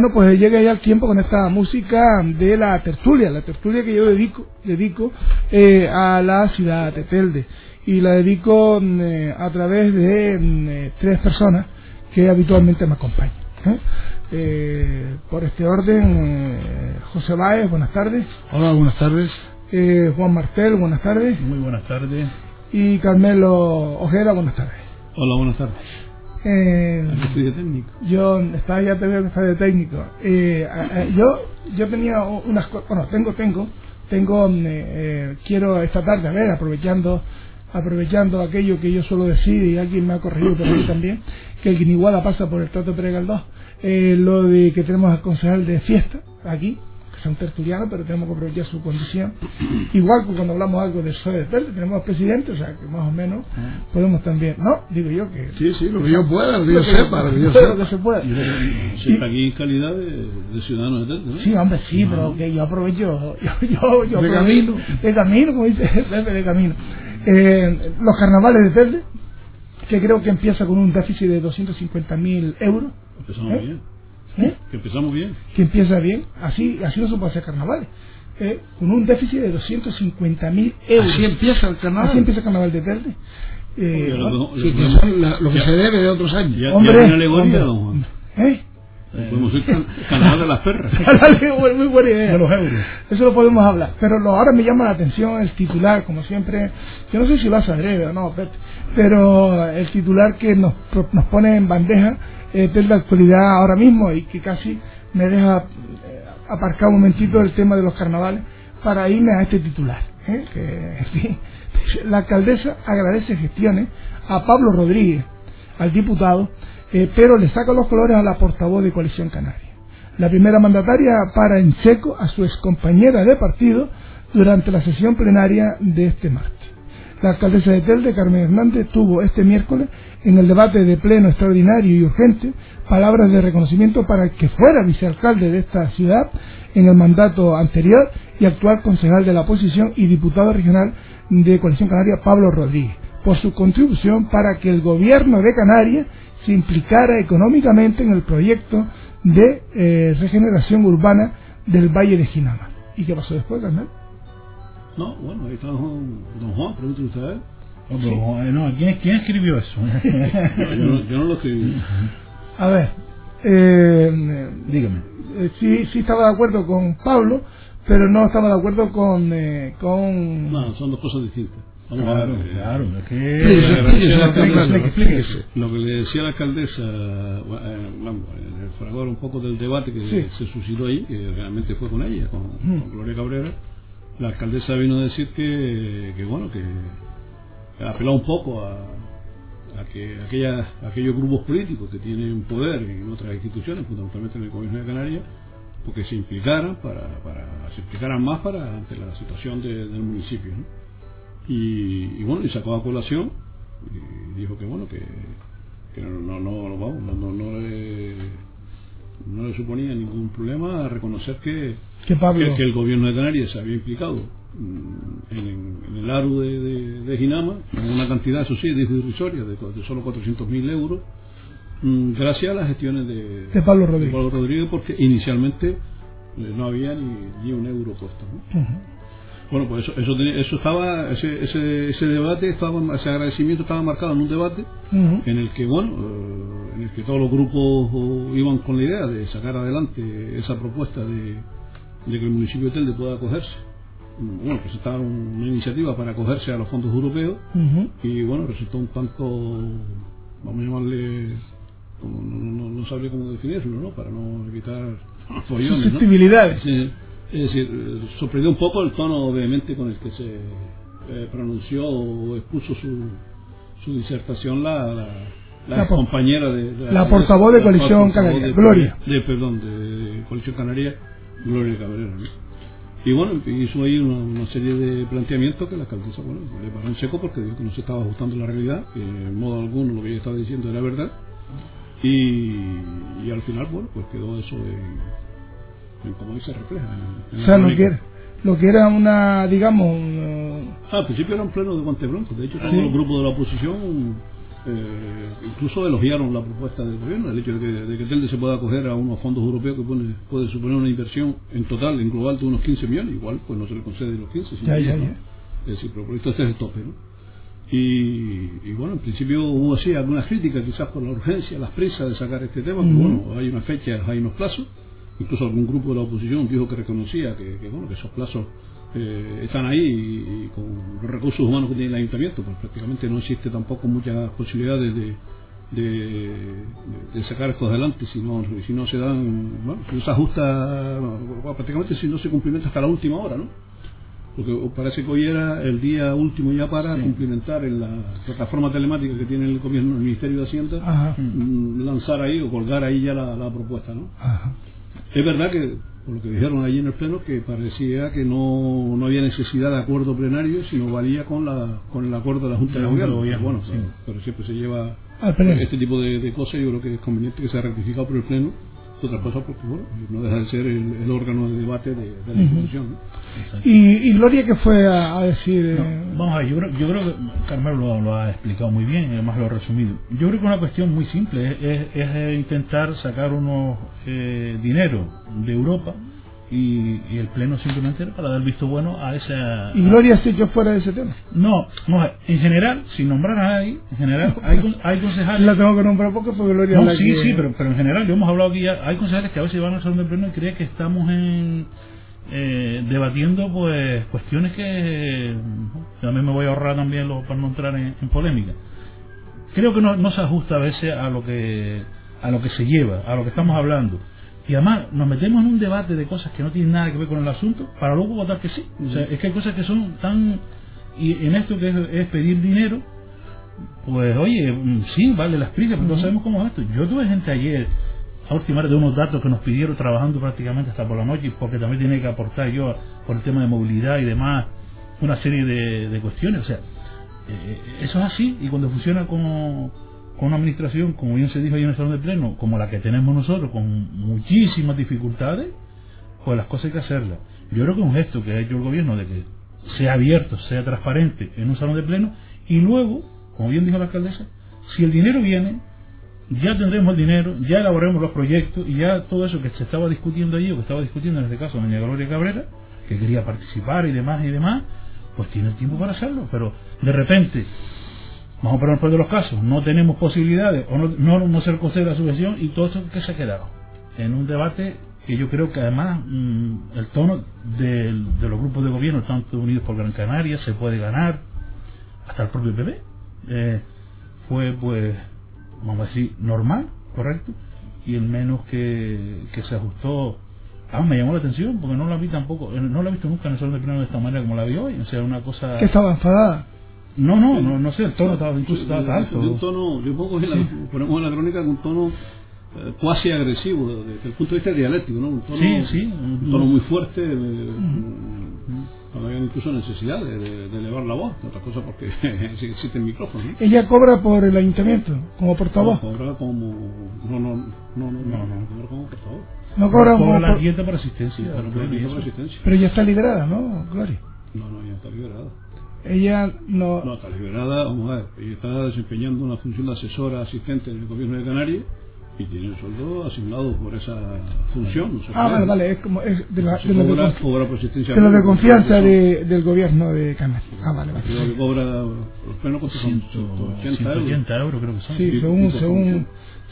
Bueno, pues llega ya el tiempo con esta música de la tertulia, la tertulia que yo dedico, dedico eh, a la ciudad de Telde. Y la dedico mm, eh, a través de mm, eh, tres personas que habitualmente me acompañan. por este orden, José Báez, buenas tardes. Hola, buenas tardes. Juan Martel, buenas tardes. Muy buenas tardes. Y Carmelo Ojera, buenas tardes. Hola, buenas tardes. Eh, estudio técnico. Yo estaba ya te veo que de técnico. Eh, yo yo tenía unas cosas, bueno, tengo tengo tengo mm, eh, eh, quiero esta tarde a ver aprovechando aprovechando aquello que yo suelo decir y alguien me ha corregido por ahí también que el Guiniguada pasa por el Trato Pérez Galdós eh, lo de que tenemos al concejal de fiesta aquí es un tertuliano, pero tenemos que aprovechar su condición. Igual que cuando hablamos algo de PSOE Verde, tenemos presidente, o sea que más o menos podemos también, ¿no? Digo yo que. Sí, sí, lo que yo pueda, lo que yo sepa, lo que yo sepa. que se pueda. Aquí en calidad de, de ciudadano de Telde, ¿no? Sí, hombre, sí, pero que yo aprovecho. Yo, yo, yo de camino. De camino, como dice Pepe, de camino. Eh, los carnavales de Telde, que creo que empieza con un déficit de 250.000 euros. Empezamos ¿eh? bien. ¿Eh? Que empezamos bien. Que empieza bien. Así, así no se puede hacer carnavales. ¿eh? con un déficit de 250.000 euros. Así empieza el carnaval. Así empieza el carnaval de Telde. Eh, lo, lo, que se debe de otros años. Ya, hombre, ya alegoría, don Juan. ¿Eh? Podemos ir carnaval de las perras. Muy buena idea. De los euros. Eso lo podemos hablar. Pero lo, ahora me llama la atención el titular, como siempre. Yo no sé si vas a breve o no, pero el titular que nos, nos pone en bandeja eh, de la actualidad ahora mismo y que casi me deja eh, aparcar un momentito el tema de los carnavales para irme a este titular. ¿eh? Que, la alcaldesa agradece gestiones a Pablo Rodríguez, al diputado, pero le saca los colores a la portavoz de Coalición Canaria. La primera mandataria para en seco a su excompañera de partido durante la sesión plenaria de este martes. La alcaldesa de Telde, Carmen Hernández, tuvo este miércoles en el debate de pleno extraordinario y urgente palabras de reconocimiento para que fuera vicealcalde de esta ciudad en el mandato anterior y actual concejal de la oposición y diputado regional de Coalición Canaria, Pablo Rodríguez, por su contribución para que el gobierno de Canarias se implicara económicamente en el proyecto de eh, regeneración urbana del Valle de Ginama. ¿Y qué pasó después, Carmen? No, bueno, ahí está don, Juan, pregúntale usted no, ¿quién, ¿quién, escribió eso? yo, no, lo escribí. A ver, eh, dígame. Eh, sí, sí estaba de acuerdo con Pablo, pero no estaba de acuerdo con... Eh, con... No, son dos cosas distintas. Vamos claro, a ver, claro. Es que... Lo que le decía la alcaldesa, eh, vamos, el fragor un poco del debate que se suscitó ahí, que realmente fue con ella, con, con Gloria Cabrera, la alcaldesa vino a decir que, que bueno, que apeló un poco a, a que aquellos grupos políticos que tienen poder en otras instituciones, fundamentalmente en el gobierno de Canarias, porque se implicaran para, para se implicaran más para ante la situación del municipio y, bueno y sacó a colación y dijo que bueno que, que no, no, no, vamos, no, no, no, le, no le suponía ningún problema reconocer que, que, que el gobierno de Canarias se había implicado Mm, en, el ARU de, de, Ginama, con una cantidad, eso sí, de irrisoria, de, de solo 400.000 euros, mm, gracias a las gestiones de, de, Pablo, Rodríguez. Pablo Rodríguez, porque inicialmente eh, no había ni, ni, un euro puesto. Bueno, pues eso, eso, eso estaba, ese, ese, ese, debate, estaba, ese agradecimiento estaba marcado en un debate en el que, bueno, eh, en el que todos los grupos oh, iban con la idea de sacar adelante esa propuesta de, de que el municipio de Telde pueda acogerse. Bueno, presentaron una iniciativa para acogerse a los fondos europeos y bueno, resultó un tanto, vamos a llamarle, como, no, no, sabría cómo definirlo, ¿no? Para no evitar follones, Susceptibilidades. Es decir, sorprendió un poco el tono obviamente con el que se eh, pronunció o expuso su, su disertación la, la, compañera de, la, portavoz de Coalición Canaria, Gloria. De, perdón, de, Coalición Canaria, Gloria Cabrera. Y bueno, hizo ahí una, serie de planteamientos que la alcaldesa bueno, le paró en seco porque dijo que no se estaba ajustando la realidad, que en modo alguno lo que ella estaba diciendo era verdad. Y, y al final, bueno, pues quedó eso en, cómo se refleja. o sea, lo que, lo que era una, digamos. Ah, al principio era un pleno de guante blanco. De hecho, todos los grupos de la oposición, eh, incluso elogiaron la propuesta del gobierno, el hecho de que, de que Telde se pueda acoger a unos fondos europeos que pone, puede suponer una inversión en total, en global, de unos 15 millones, igual pues no se le concede los 15, sino Ya, ya, ¿no? ya. Es decir, pero por esto este es el tope, ¿no? Y, y bueno, en principio hubo así algunas críticas quizás por la urgencia, las prisas de sacar este tema, pero bueno, hay unas fechas, hay unos plazos, incluso algún grupo de la oposición dijo que reconocía que, que, bueno, que esos plazos eh, están ahí y, y con los recursos humanos que tiene el ayuntamiento, pues prácticamente no existe tampoco muchas posibilidades de, de, de sacar esto adelante si no, si no se dan, bueno, si no se ajusta, bueno, prácticamente si no se cumplimenta hasta la última hora, ¿no? Porque parece que hoy era el día último ya para Sí. cumplimentar en la plataforma telemática que tiene el gobierno, el Ministerio de Hacienda, Ajá. mm, lanzar ahí o colgar ahí ya la, la propuesta, ¿no? Ajá. Es verdad que, por lo que dijeron allí en el pleno, que parecía que no, no había necesidad de acuerdo plenario, sino valía con la con el acuerdo de la Junta De Gobierno. Gobierno, bueno, sí. pero, pero siempre se lleva este tipo de, de cosas. Yo creo que es conveniente que sea rectificado por el pleno. Otra cosa, porque bueno, no deja de ser el, el órgano de debate de, de la institución. ¿no? Y, y Gloria que fue a, a decir... No, eh, vamos a ver, yo creo, yo creo que Carmelo lo, lo ha explicado muy bien además lo ha resumido. Yo creo que una cuestión muy simple es, es- es, intentar sacar unos eh, dinero de Europa y, y el Pleno simplemente era para dar visto bueno a esa... y Gloria se echó fuera de ese tema. No, no, en general, sin nombrar a nadie, en general hay, hay concejales... La tengo que nombrar porque fue Gloria No, sí, que- sí, pero, pero en general, lo hemos hablado aquí ya, hay concejales que a veces van al salón del pleno y creen que estamos en, eh, debatiendo pues cuestiones que eh, también me voy a ahorrar también lo- para no entrar en, en polémica. Creo que no, no se ajusta a veces a lo que a lo que se lleva, a lo que estamos hablando. Y además nos metemos en un debate de cosas que no tienen nada que ver con el asunto para luego votar que sí. O sea, es que hay cosas que son tan... Y en esto que es, es pedir dinero, pues oye, mm, sí, vale las prisas, pero no sabemos cómo es esto. Yo tuve gente ayer a ultimar de unos datos que nos pidieron trabajando prácticamente hasta por la noche, porque también tiene que aportar yo por el tema de movilidad y demás, una serie de, de cuestiones. O sea, eh, eso es así, y cuando funciona con, con una administración, como bien se dijo ahí en el salón de pleno, como la que tenemos nosotros, con muchísimas dificultades, pues las cosas hay que hacerlas. Yo creo que es un gesto que ha hecho el gobierno de que sea abierto, sea transparente en un salón de pleno, y luego, como bien dijo la alcaldesa, si el dinero viene, ya tendremos el dinero, ya elaboraremos los proyectos y ya todo eso que se estaba discutiendo allí, o que estaba discutiendo en este caso doña Gloria Cabrera, que quería participar y demás y demás, pues tiene el tiempo para hacerlo. Pero de repente, a poner el peor de los casos, no tenemos posibilidades o no, no, no se concede la subvención y todo eso que se ha quedado en un debate que yo creo que además mm, el tono del- de, los grupos de gobierno, tanto unidos por Gran Canaria, se puede ganar, hasta el propio PP, eh, fue pues, vamos a decir, normal, correcto, y el menos que, que se ajustó. Ah, me llamó la atención porque no la vi tampoco, eh, no la he visto nunca en el salón de pleno de esta manera como la vi hoy, o sea, una cosa... Que estaba enfadada. No, no, no, no sé, el tono estaba, incluso estaba de, de alto. un tono, yo pongo en la, ponemos en la crónica con un tono eh, cuasi agresivo desde, desde el punto de vista dialéctico, ¿no? Un tono, Sí, sí. un tono muy fuerte, eh, no había incluso necesidad de, de- de elevar la voz, otra cosa porque sí existen micrófonos, ¿no? Ella cobra por el ayuntamiento, como portavoz. Cobra como. No, no, no, no, no, No, no. cobra como portavoz. No cobra como la dieta por asistencia. No pero no por asistencia. Pero ya está liberada, ¿no, Gloria? No, no, ya está liberada. Ella no... No, está liberada, vamos a ver. Ella está desempeñando una función de asesora asistente en el gobierno de Canarias y tiene un sueldo asignado por esa función. No sé Ah, vale, vale, es como es de, la, de, lo cobra, confi- cobra por asistencia. de lo de pública, confianza de, del gobierno de Canarias. Ah, vale, vale. Creo que cobra los plenos son 180 euros. 180 euros creo que son. Sí, Sí, según, según,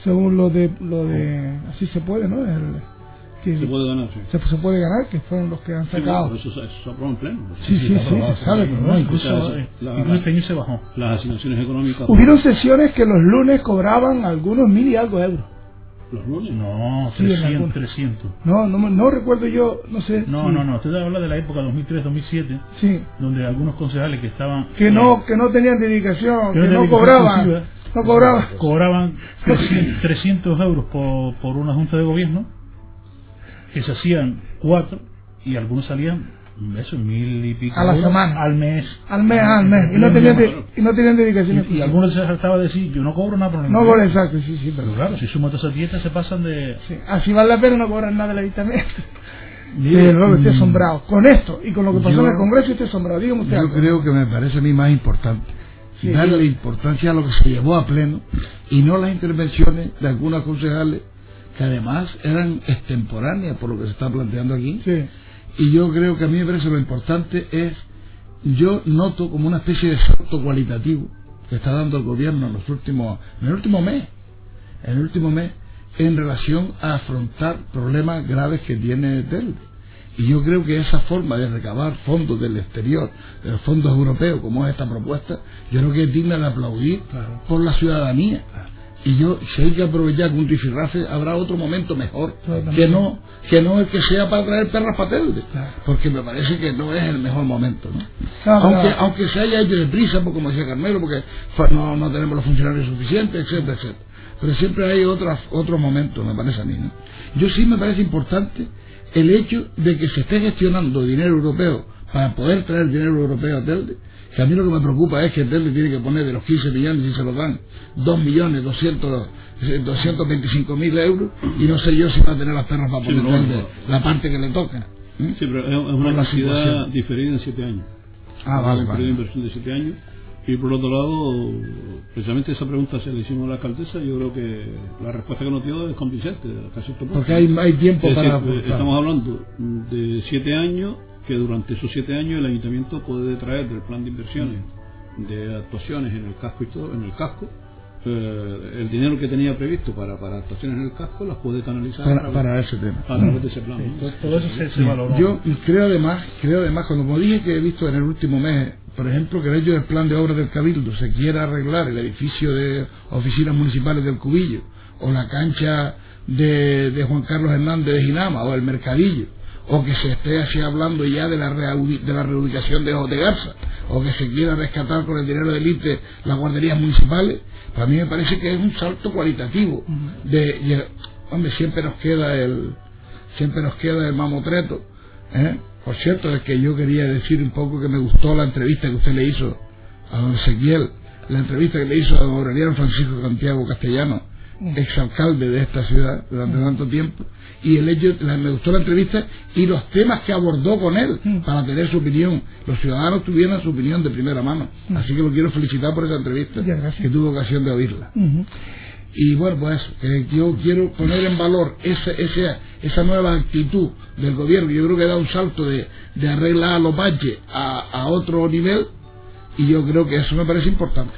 según lo de, lo de, así se puede, ¿no? El, que Se puede ganar, sí. se, se puede ganar, que fueron los que han Sí, sacado. pero eso, eso se aprueba en pleno. Sí, sí, sí, se sabe, pero no, incluso, o sea, eh, la- incluso este año se bajó. Las asignaciones económicas. Hubieron sesiones que los lunes cobraban algunos mil y algo euros. Los lunes. No, Sí, en 300, algunos. 300. No, no, no recuerdo yo, no sé. No, no, no, usted habla de la época 2003-2007, Sí, donde algunos concejales que estaban... que no, que no tenían dedicación, Que que, no cobraban, no cobraban. cobraban 300, 300 euros por, por una junta de gobierno, que se hacían cuatro, y algunos salían, eso, mil y pico A la euros semana. al mes. Al mes, al mes, y no tenían, de- y no tenían dedicación. Y, y algunos se saltaba de decir, yo no cobro nada por la No cobran exacto, sí, sí, pero Pero claro, si sumo todas esas dietas se pasan de... Sí, así vale la pena no cobrar nada del ayuntamiento. Mire, Pero luego estoy mm, asombrado. Con esto y con lo que pasó Yo- en el Congreso, estoy asombrado. Dígame usted. Yo algo. creo que me parece a mí más importante Sí, darle yo- importancia a lo que se llevó a pleno y no las intervenciones de algunos concejales que además eran extemporáneas por lo que se está planteando aquí. Y yo creo que a mí me parece lo importante es, yo noto como una especie de salto cualitativo que está dando el gobierno en los últimos, en el último mes, en el último mes, en relación a afrontar problemas graves que tiene Telde. Y yo creo que esa forma de recabar fondos del exterior, de los fondos europeos, como es esta propuesta, yo creo que es digna de aplaudir por la ciudadanía. Y yo, si hay que aprovechar un rifirrafe, habrá otro momento mejor, que no que no el que sea para traer perras para Telde, porque me parece que no es el mejor momento. ¿no? aunque, aunque se haya hecho deprisa, pues, como decía Carmelo, porque no, no tenemos los funcionarios suficientes, etcétera, etcétera pero siempre hay otros otros momentos, me parece a mí. ¿no? Yo sí me parece importante el hecho de que se esté gestionando dinero europeo para poder traer dinero europeo a Telde, que a mí lo que me preocupa es que Telde tiene que poner de los 15 millones, si se lo dan, 2 millones 200, 225 mil euros, y no sé yo si va a tener las perras para poner la parte que le toca. ¿eh? Sí, pero es una cantidad diferida en 7 años. Ah, vale, vale. de inversión de 7 años y por otro lado, precisamente esa pregunta se le hicimos a la alcaldesa, yo creo que la respuesta que nos dio es convincente Porque hay, hay tiempo para... estamos hablando de siete años, que durante esos siete años el ayuntamiento puede traer del plan de inversiones, de actuaciones en el casco y todo, en el casco, eh, el dinero que tenía previsto para, para actuaciones en el casco las puede canalizar para, ese tema. a través de ese plan. Todo eso se, valoró yo creo además creo además cuando como dije que he visto en el último mes por ejemplo, que el hecho del plan de obras del Cabildo se quiera arreglar el edificio de oficinas municipales del Cubillo, o la cancha de, Juan Carlos Hernández de Ginama, o el Mercadillo, o que se esté así hablando ya de la, de la reubicación de Ojos de Garza, o que se quiera rescatar con el dinero del ITE las guarderías municipales, para mí me parece que es un salto cualitativo. De, hombre, siempre nos queda el, siempre nos queda el mamotreto, ¿eh? Por cierto, es que yo quería decir un poco que me gustó la entrevista que usted le hizo a don Ezequiel, la entrevista que le hizo a don Aureliano Francisco Santiago Castellano. Exalcalde de esta ciudad durante mm. tanto tiempo, y el hecho, me gustó la entrevista y los temas que abordó con él mm. para tener su opinión. Los ciudadanos tuvieron su opinión de primera mano. Así que lo quiero felicitar por esa entrevista, que tuvo ocasión de oírla. Y bueno, pues yo quiero poner en valor esa, esa, esa nueva actitud del gobierno. Yo creo que da un salto de, de arreglar los valles a, a otro nivel y yo creo que eso me parece importante.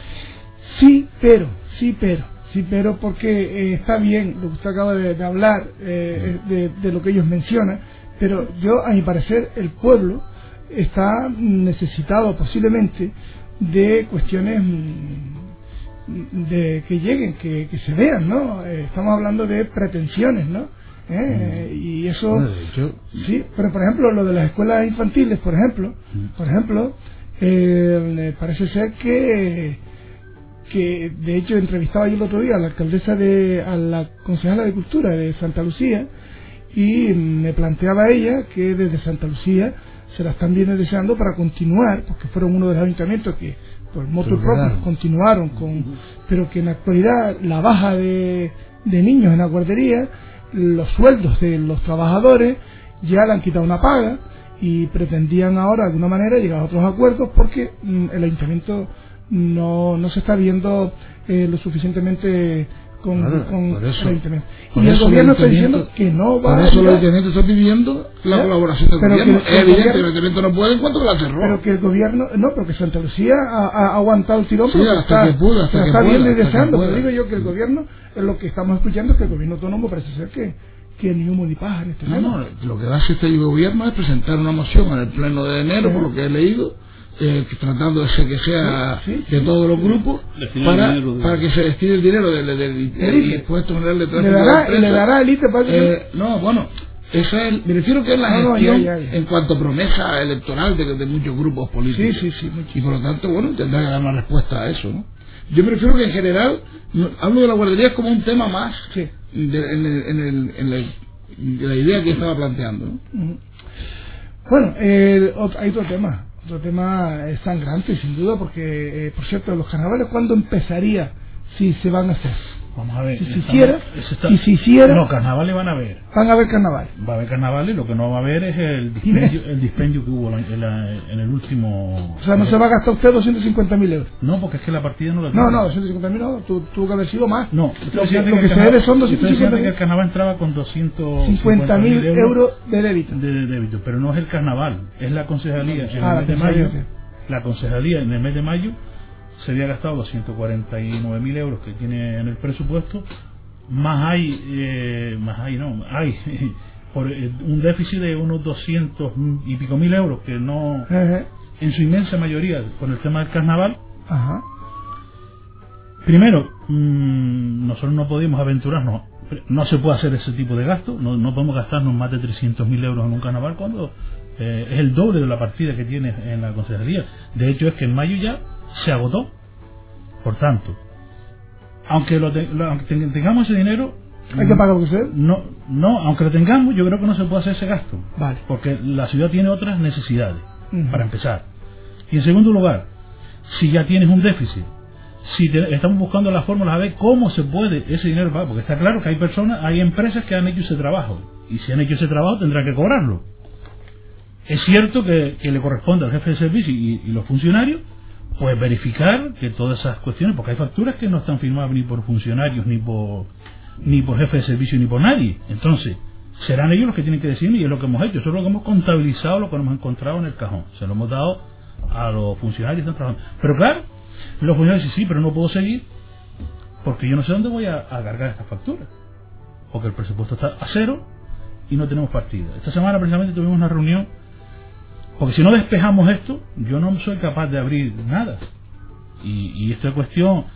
Sí, pero, sí, pero, sí, pero porque eh, está bien lo que usted acaba de, hablar eh, de, de, lo que ellos mencionan, pero yo, a mi parecer, el pueblo está necesitado posiblemente de cuestiones mm, de que lleguen, que, que se vean, ¿no? Eh, estamos hablando de pretensiones, ¿no? ¿Eh? Mm. Y eso, sí, pero por ejemplo, lo de las escuelas infantiles, por ejemplo, mm. por ejemplo, eh, parece ser que, que de hecho entrevistaba yo el otro día a la alcaldesa de, a la concejala de Cultura de Santa Lucía y me planteaba ella que desde Santa Lucía se la están bien deseando para continuar, porque fueron uno de los ayuntamientos que por motor propio continuaron con pero que en la actualidad la baja de, de niños en la guardería los sueldos de los trabajadores ya le han quitado una paga y pretendían ahora de alguna manera llegar a otros acuerdos porque mm, el ayuntamiento no, no se está viendo eh, lo suficientemente con, con eso, y el gobierno está diciendo que no va por eso los ayuntamientos están pidiendo la colaboración del gobierno. es evidente que el ayuntamiento no puede en cuanto la cerró. Pero que el gobierno no pero que Santa Lucía ha, ha aguantado el tirón sí, hasta está, que pudo hasta que está bien deseando. Pero digo yo que el gobierno es lo que estamos escuchando que el gobierno autónomo parece ser que que ni humo ni paja en este no, no, lo que va a hacer este gobierno es presentar una moción en el pleno de enero por lo que he leído eh, tratando de que sea de todos los grupos para, para que se destine el dinero del, del, impuesto general de tránsito le dará, le dará el ITE para eh, no bueno esa es, me refiero que es la gestión en cuanto a promesa electoral de, de muchos grupos políticos. Sí, sí, sí, y por lo tanto bueno tendrá que dar una respuesta a eso ¿no? yo me refiero que en general hablo de la guardería como un tema más sí. de, en, el, en, el, en, la, la idea que estaba planteando ¿no? bueno eh, hay otro tema otro tema es sangrante, sin duda, porque, eh, por cierto, los carnavales, ¿cuándo empezaría si se van a hacer? Vamos a ver. Si se hiciera, si se hiciera. No, carnavales van a ver. Van a ver carnaval. Va a haber carnavales, lo que no va a haber es el dispendio, el dispendio que hubo en, en, el último. O sea, no se va a gastar usted 250.000 euros. No, porque es que la partida no la No, no, 250.000 no, tuvo que haber sido más. No, lo, que, lo que, se debe son 250.000. que el carnaval entraba con 250.000 euros, euros de débito. De, débito, pero no es el carnaval, es la concejalía en el mes de mayo. La concejalía en el mes de mayo se había gastado 249.000 euros que tiene en el presupuesto más hay, eh, más hay, no, hay por eh, un déficit de unos 200 y pico mil euros que no, en su inmensa mayoría, con el tema del carnaval. Primero, mmm, nosotros no podemos aventurarnos, no se puede hacer ese tipo de gasto, no, no podemos gastarnos más de 300 mil euros en un carnaval cuando eh, es el doble de la partida que tiene en la consejería. De hecho, es que en mayo ya se agotó. Por tanto, aunque, lo, tengamos ese dinero hay que pagar usted no no aunque lo tengamos yo creo que no se puede hacer ese gasto. Vale. porque la ciudad tiene otras necesidades para empezar. Y en segundo lugar si ya tienes un déficit si estamos buscando la fórmula a ver cómo se puede ese dinero pagar porque está claro que hay personas hay empresas que han hecho ese trabajo y si han hecho ese trabajo tendrán que cobrarlo. Es cierto que, le corresponde al jefe de servicio y los funcionarios pues verificar que todas esas cuestiones, porque hay facturas que no están firmadas ni por funcionarios, ni por, ni por jefe de servicio, ni por nadie. Entonces, serán ellos los que tienen que decirme y es lo que hemos hecho. Eso es lo que hemos contabilizado, lo que hemos encontrado en el cajón. Se lo hemos dado a los funcionarios que están trabajando. Pero claro, los funcionarios dicen, sí, pero no puedo seguir porque yo no sé dónde voy a, a cargar esta factura. Porque el presupuesto está a cero y no tenemos partida. Esta semana precisamente tuvimos una reunión porque si no despejamos esto, yo no soy capaz de abrir nada. Y, esta cuestión,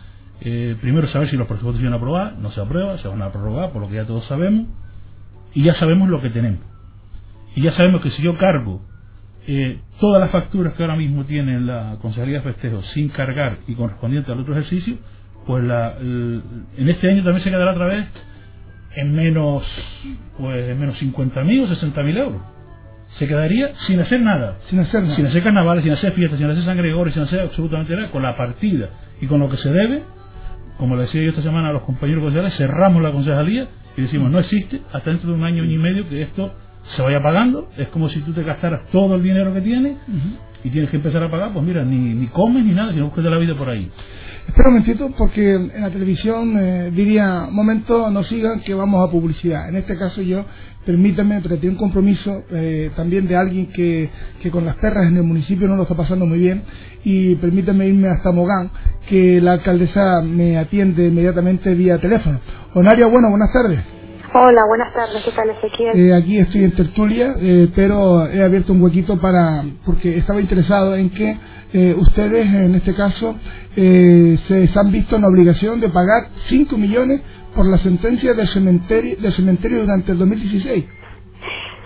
eh, primero saber si los presupuestos se van a aprobar, no se aprueba, se van a prorrogar, por lo que ya todos sabemos, y ya sabemos lo que tenemos. Y ya sabemos que si yo cargo eh, todas las facturas que ahora mismo tiene la Consejería de Festejos sin cargar y correspondiente al otro ejercicio, pues en este año también se quedará otra vez en menos, pues en menos 50.000 o 60.000 euros se quedaría sin hacer nada. Sin hacer nada. Sin hacer carnavales, sin hacer fiestas, sin hacer San Gregorio, sin hacer absolutamente nada, con la partida y con lo que se debe, como le decía yo esta semana a los compañeros concejales, cerramos la concejalía y decimos no existe hasta dentro de un año, y medio que esto se vaya pagando. Es como si tú te gastaras todo el dinero que tienes y tienes que empezar a pagar, pues mira, ni, ni comes ni nada, sino de la vida por ahí. Espera un momentito, porque en la televisión eh, diría, momento, no sigan que vamos a publicidad. En este caso yo permítame, pero tiene un compromiso eh, también de alguien que, que, con las perras en el municipio no lo está pasando muy bien y permítame irme hasta Mogán, que la alcaldesa me atiende inmediatamente vía teléfono. Onaria, bueno, buenas tardes. Hola, buenas tardes, ¿qué tal Ezequiel? Eh, aquí estoy en tertulia, eh, pero he abierto un huequito para, porque estaba interesado en que eh, ustedes, en este caso, eh, se, se han visto en obligación de pagar 5 millones por la sentencia del cementerio, del cementerio durante el 2016.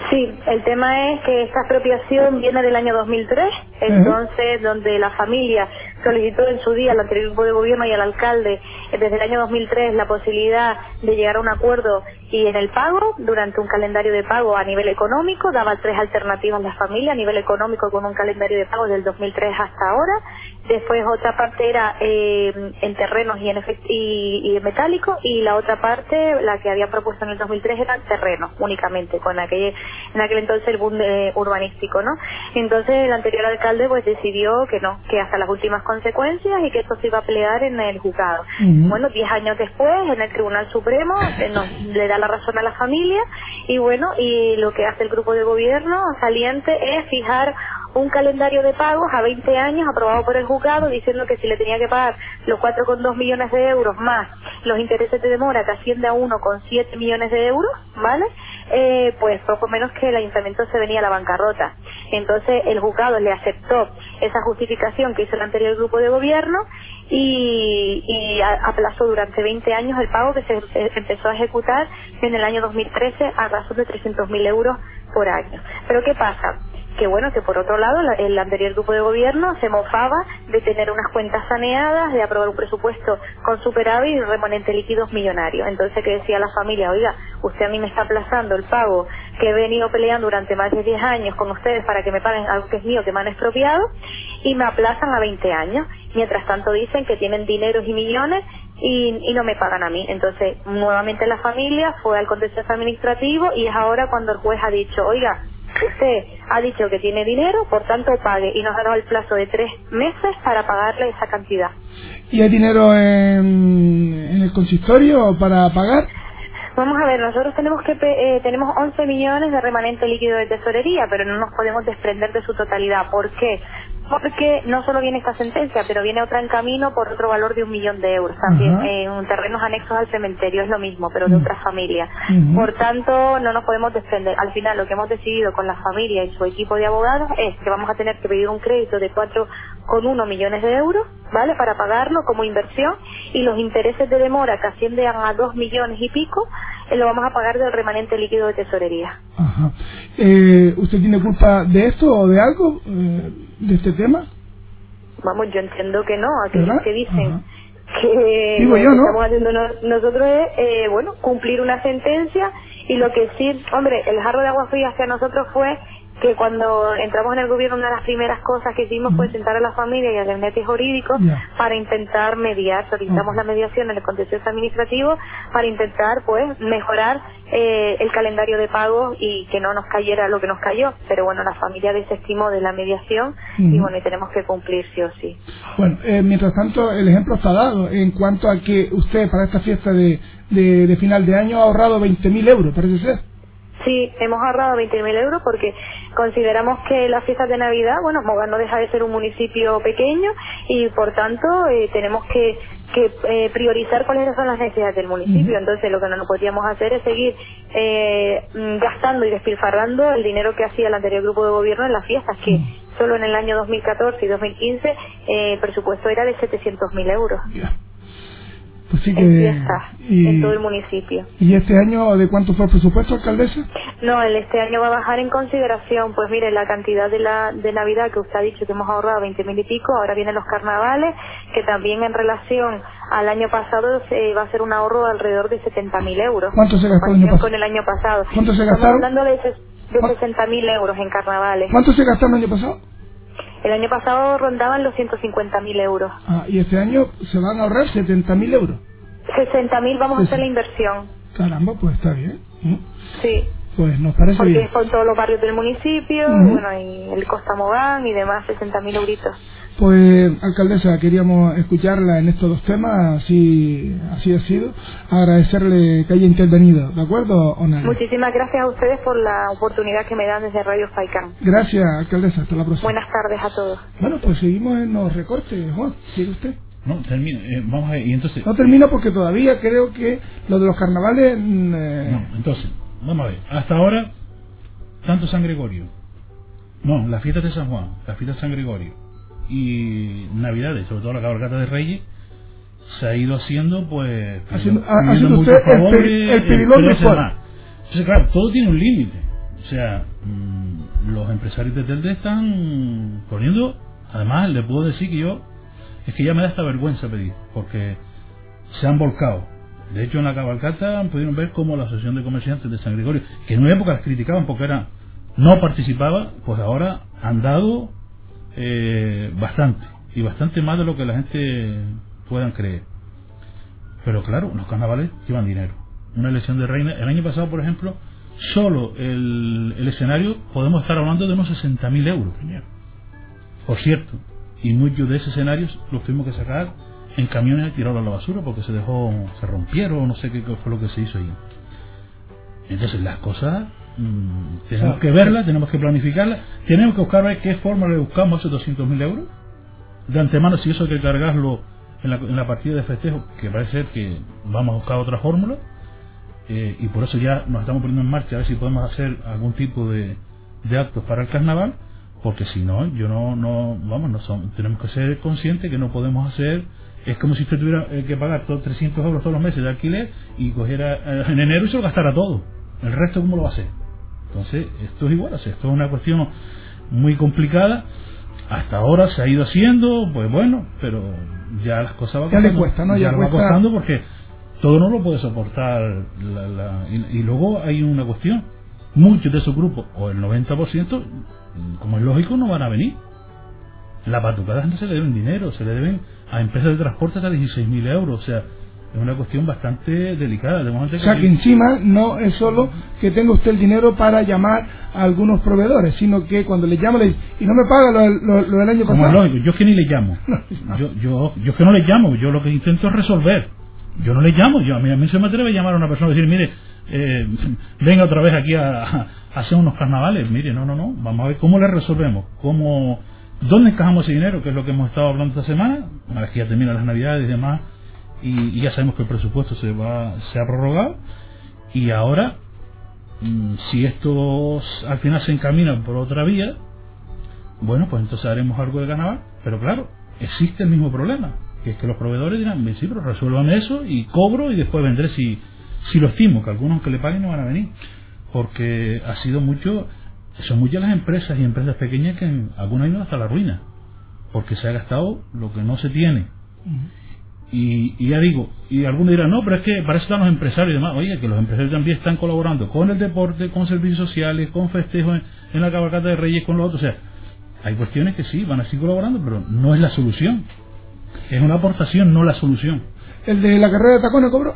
Sí, el tema es que esta expropiación viene del año 2003, entonces donde la familia solicitó en su día al anterior grupo de gobierno y al alcalde eh, desde el año 2003 la posibilidad de llegar a un acuerdo y en el pago, durante un calendario de pago a nivel económico, daba tres alternativas la familia a nivel económico con un calendario de pago del 2003 hasta ahora Después otra parte era eh, en terrenos y en, y, y metálico y la otra parte, la que había propuesto en el 2003, era terrenos únicamente, con aquel, en aquel entonces el boom urbanístico, ¿no? Entonces el anterior alcalde pues decidió que no, que hasta las últimas consecuencias y que esto se iba a pelear en el juzgado. Bueno, diez años después, en el Tribunal Supremo, eh, nos, le da la razón a la familia. Y bueno, y lo que hace el grupo de gobierno saliente es fijar un calendario de pagos a 20 años aprobado por el juzgado diciendo que si le tenía que pagar los 4,2 millones de euros más los intereses de demora que asciende a 1,7 millones de euros, ¿vale? Eh, pues poco menos que el ayuntamiento se venía a la bancarrota. Entonces el juzgado le aceptó esa justificación que hizo el anterior grupo de gobierno y, aplazó durante 20 años el pago que se eh, empezó a ejecutar en el año 2013 a razón de 300.000 euros por año. Pero ¿qué pasa? Que bueno, que por otro lado el anterior grupo de gobierno se mofaba de tener unas cuentas saneadas, de aprobar un presupuesto con superávit y remanente líquidos millonarios. Entonces que decía la familia, oiga, usted a mí me está aplazando el pago que he venido peleando durante más de 10 años con ustedes para que me paguen algo que es mío, que me han expropiado, y me aplazan a 20 años. Mientras tanto dicen que tienen dineros y millones y, no me pagan a mí. Entonces, nuevamente la familia fue al contencioso administrativo y es ahora cuando el juez ha dicho, oiga, usted ha dicho que tiene dinero, por tanto pague y nos ha dado el plazo de tres meses para pagarle esa cantidad. ¿Y hay dinero en, en el consistorio para pagar? Vamos a ver, nosotros tenemos que eh, tenemos 11 millones de remanente líquido de tesorería, pero no nos podemos desprender de su totalidad. ¿Por qué? Porque no solo viene esta sentencia, pero viene otra en camino por otro valor de un millón de euros también, en terrenos anexos al cementerio, es lo mismo, pero de otra familia. Por tanto, no nos podemos defender. Al final, lo que hemos decidido con la familia y su equipo de abogados es que vamos a tener que pedir un crédito de 4,1 millones de euros, ¿vale?, para pagarlo como inversión y los intereses de demora que ascienden a 2 millones y pico, lo vamos a pagar del remanente líquido de tesorería. Ajá. Eh, ¿Usted tiene culpa de esto o de algo, eh, de este tema? Vamos, yo entiendo que no, aquellos que dicen que lo que estamos haciendo nosotros es, eh, bueno, cumplir una sentencia y lo que sí, hombre, el jarro de agua fría hacia nosotros fue que cuando entramos en el gobierno una de las primeras cosas que hicimos fue sentar a la familia y al gabinete jurídico para intentar mediar, solicitamos la mediación en el contencioso administrativo para intentar pues mejorar eh, el calendario de pagos y que no nos cayera lo que nos cayó, pero bueno, la familia desestimó de la mediación y bueno, y tenemos que cumplir sí o sí. Bueno, eh, mientras tanto el ejemplo está dado en cuanto a que usted para esta fiesta de, de, de final de año ha ahorrado 20.000 euros, parece ser. Sí, hemos ahorrado 20.000 euros porque consideramos que las fiestas de Navidad, bueno, Mogán no deja de ser un municipio pequeño y por tanto eh, tenemos que, que eh, priorizar cuáles son las necesidades del municipio. Entonces lo que no nos podíamos hacer es seguir eh, gastando y despilfarrando el dinero que hacía el anterior grupo de gobierno en las fiestas, que solo en el año 2014 y 2015 el presupuesto era de 700.000 euros. Sí que, en todo el municipio. ¿Y este año de cuánto fue el presupuesto, alcaldesa? No, el este año va a bajar en consideración, pues mire, la cantidad de la de Navidad que usted ha dicho que hemos ahorrado 20 mil y pico, ahora vienen los carnavales, que también en relación al año pasado se va a ser un ahorro de alrededor de 70 mil euros. ¿Cuánto se gastó el año pasado? con el año pasado? ¿Cuánto se gastaron? Estamos hablando de, de 60 mil euros en carnavales. ¿Cuánto se gastó el año pasado? El año pasado rondaban los 150 mil euros. Ah, y este año se van a ahorrar 70 mil euros. 60 mil vamos a hacer la inversión. Caramba, pues está bien. Sí. Pues nos parece Porque bien. son todos los barrios del municipio, bueno, y el Costa Mogán y demás, 60 mil euritos. Pues, alcaldesa, queríamos escucharla en estos dos temas, así, así ha sido. Agradecerle que haya intervenido, ¿de acuerdo, Onal? Muchísimas gracias a ustedes por la oportunidad que me dan desde Radio Faicán. Gracias, alcaldesa, hasta la próxima. Buenas tardes a todos. Bueno, pues seguimos en los recortes, Juan, ¿sigue usted? No, termino. Eh, vamos a ver, y entonces... No termino porque todavía creo que lo de los carnavales... Mm, eh... No, entonces, vamos a ver. Hasta ahora, tanto San Gregorio, no, las fiestas de San Juan, las fiestas de San Gregorio y Navidades, sobre todo la cabalgata de Reyes, se ha ido haciendo, pues... Haciendo, haciendo usted el, el pirilón de Entonces, claro, todo tiene un límite. O sea, mmm, los empresarios de Telde están poniendo... Además, le puedo decir que yo es que ya me da esta vergüenza pedir, porque se han volcado. De hecho, en la cabalgata pudieron ver cómo la Asociación de Comerciantes de San Gregorio, que en una época las criticaban porque era no participaba, pues ahora han dado eh, bastante, y bastante más de lo que la gente puedan creer. Pero claro, los carnavales llevan dinero. Una elección de reina, el año pasado, por ejemplo, solo el, el escenario podemos estar hablando de unos 60.000 euros. Por cierto, y muchos de esos escenarios los tuvimos que sacar en camiones y tirarlos a la basura porque se dejó, se rompieron, no sé qué fue lo que se hizo ahí. Entonces las cosas mmm, tenemos que verlas, tenemos que planificarlas, tenemos que buscar ver qué forma le buscamos esos 200.000 euros. De antemano, si eso hay que cargarlo en la, en la partida de festejo, que parece ser que vamos a buscar otra fórmula, eh, y por eso ya nos estamos poniendo en marcha a ver si podemos hacer algún tipo de, de actos para el carnaval porque si no, yo no, no vamos, no son, tenemos que ser conscientes que no podemos hacer, es como si usted tuviera eh, que pagar todos 300 euros todos los meses de alquiler y cogiera eh, en enero y se lo gastara todo. El resto, ¿cómo lo va a hacer? Entonces, esto es igual, esto es una cuestión muy complicada. Hasta ahora se ha ido haciendo, pues bueno, pero ya las cosas van costando. Ya le cuesta, ¿no? Ya, va costando porque todo no lo puede soportar. La, y, y, luego hay una cuestión. Muchos de esos grupos, o el 90%, como es lógico, no van a venir. La batucada no se le deben dinero, se le deben a empresas de transporte hasta 16.000 euros. O sea, es una cuestión bastante delicada. De o sea, que, encima no es solo que tenga usted el dinero para llamar a algunos proveedores, sino que cuando le llama le dice, y no me paga lo, del año pasado. lógico, yo que ni le llamo. Yo, yo, yo que no le llamo, yo lo que intento es resolver. Yo no le llamo, yo a mí, a mí se me atreve a llamar a una persona y decir, mire, eh, venga otra vez aquí a, hacer unos carnavales. Mire, no, no, no, vamos a ver cómo le resolvemos, cómo, dónde encajamos ese dinero, que es lo que hemos estado hablando esta semana, una vez que ya terminan las navidades y demás, y, ya sabemos que el presupuesto se va, se ha prorrogado, y ahora, mm, si esto al final se encamina por otra vía, bueno, pues entonces haremos algo de carnaval, pero claro, existe el mismo problema, que es que los proveedores dirán, sí, pero resuelvan eso y cobro y después vendré si, si lo estimo, que algunos que le paguen no van a venir porque ha sido mucho, son muchas las empresas y empresas pequeñas que en, algunos ido hasta la ruina, porque se ha gastado lo que no se tiene. Y, ya digo, y algunos dirán, no, pero es que para eso están los empresarios y demás. Oye, que los empresarios también están colaborando con el deporte, con servicios sociales, con festejos en, la cabalgata de Reyes, con los otros. O sea, hay cuestiones que sí, van a seguir colaborando, pero no es la solución. Es una aportación, no la solución. ¿El de la carrera de tacones cobró?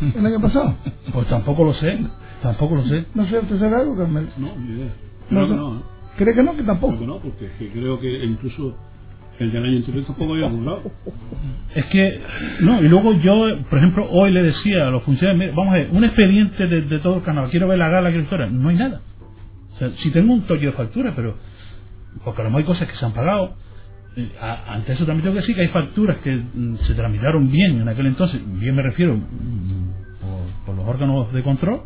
¿El año pasado? Pues tampoco lo sé. Tampoco lo sé. No sé, ¿usted sabe algo, Carmelo? No, ni idea. Creo no, que no. ¿eh? ¿Cree que no? Que tampoco. Creo que no, porque creo que incluso Es que, no, y luego yo, por ejemplo, hoy le decía a los funcionarios, vamos a ver, un expediente de, todo el canal, quiero ver la gala, quiero historia, no hay nada. O sea, si tengo un toque de factura, pero, porque a lo mejor hay cosas que se han pagado, eh, ante eso también tengo que decir que hay facturas que mm, se tramitaron bien en aquel entonces, bien me refiero mm, por los órganos de control,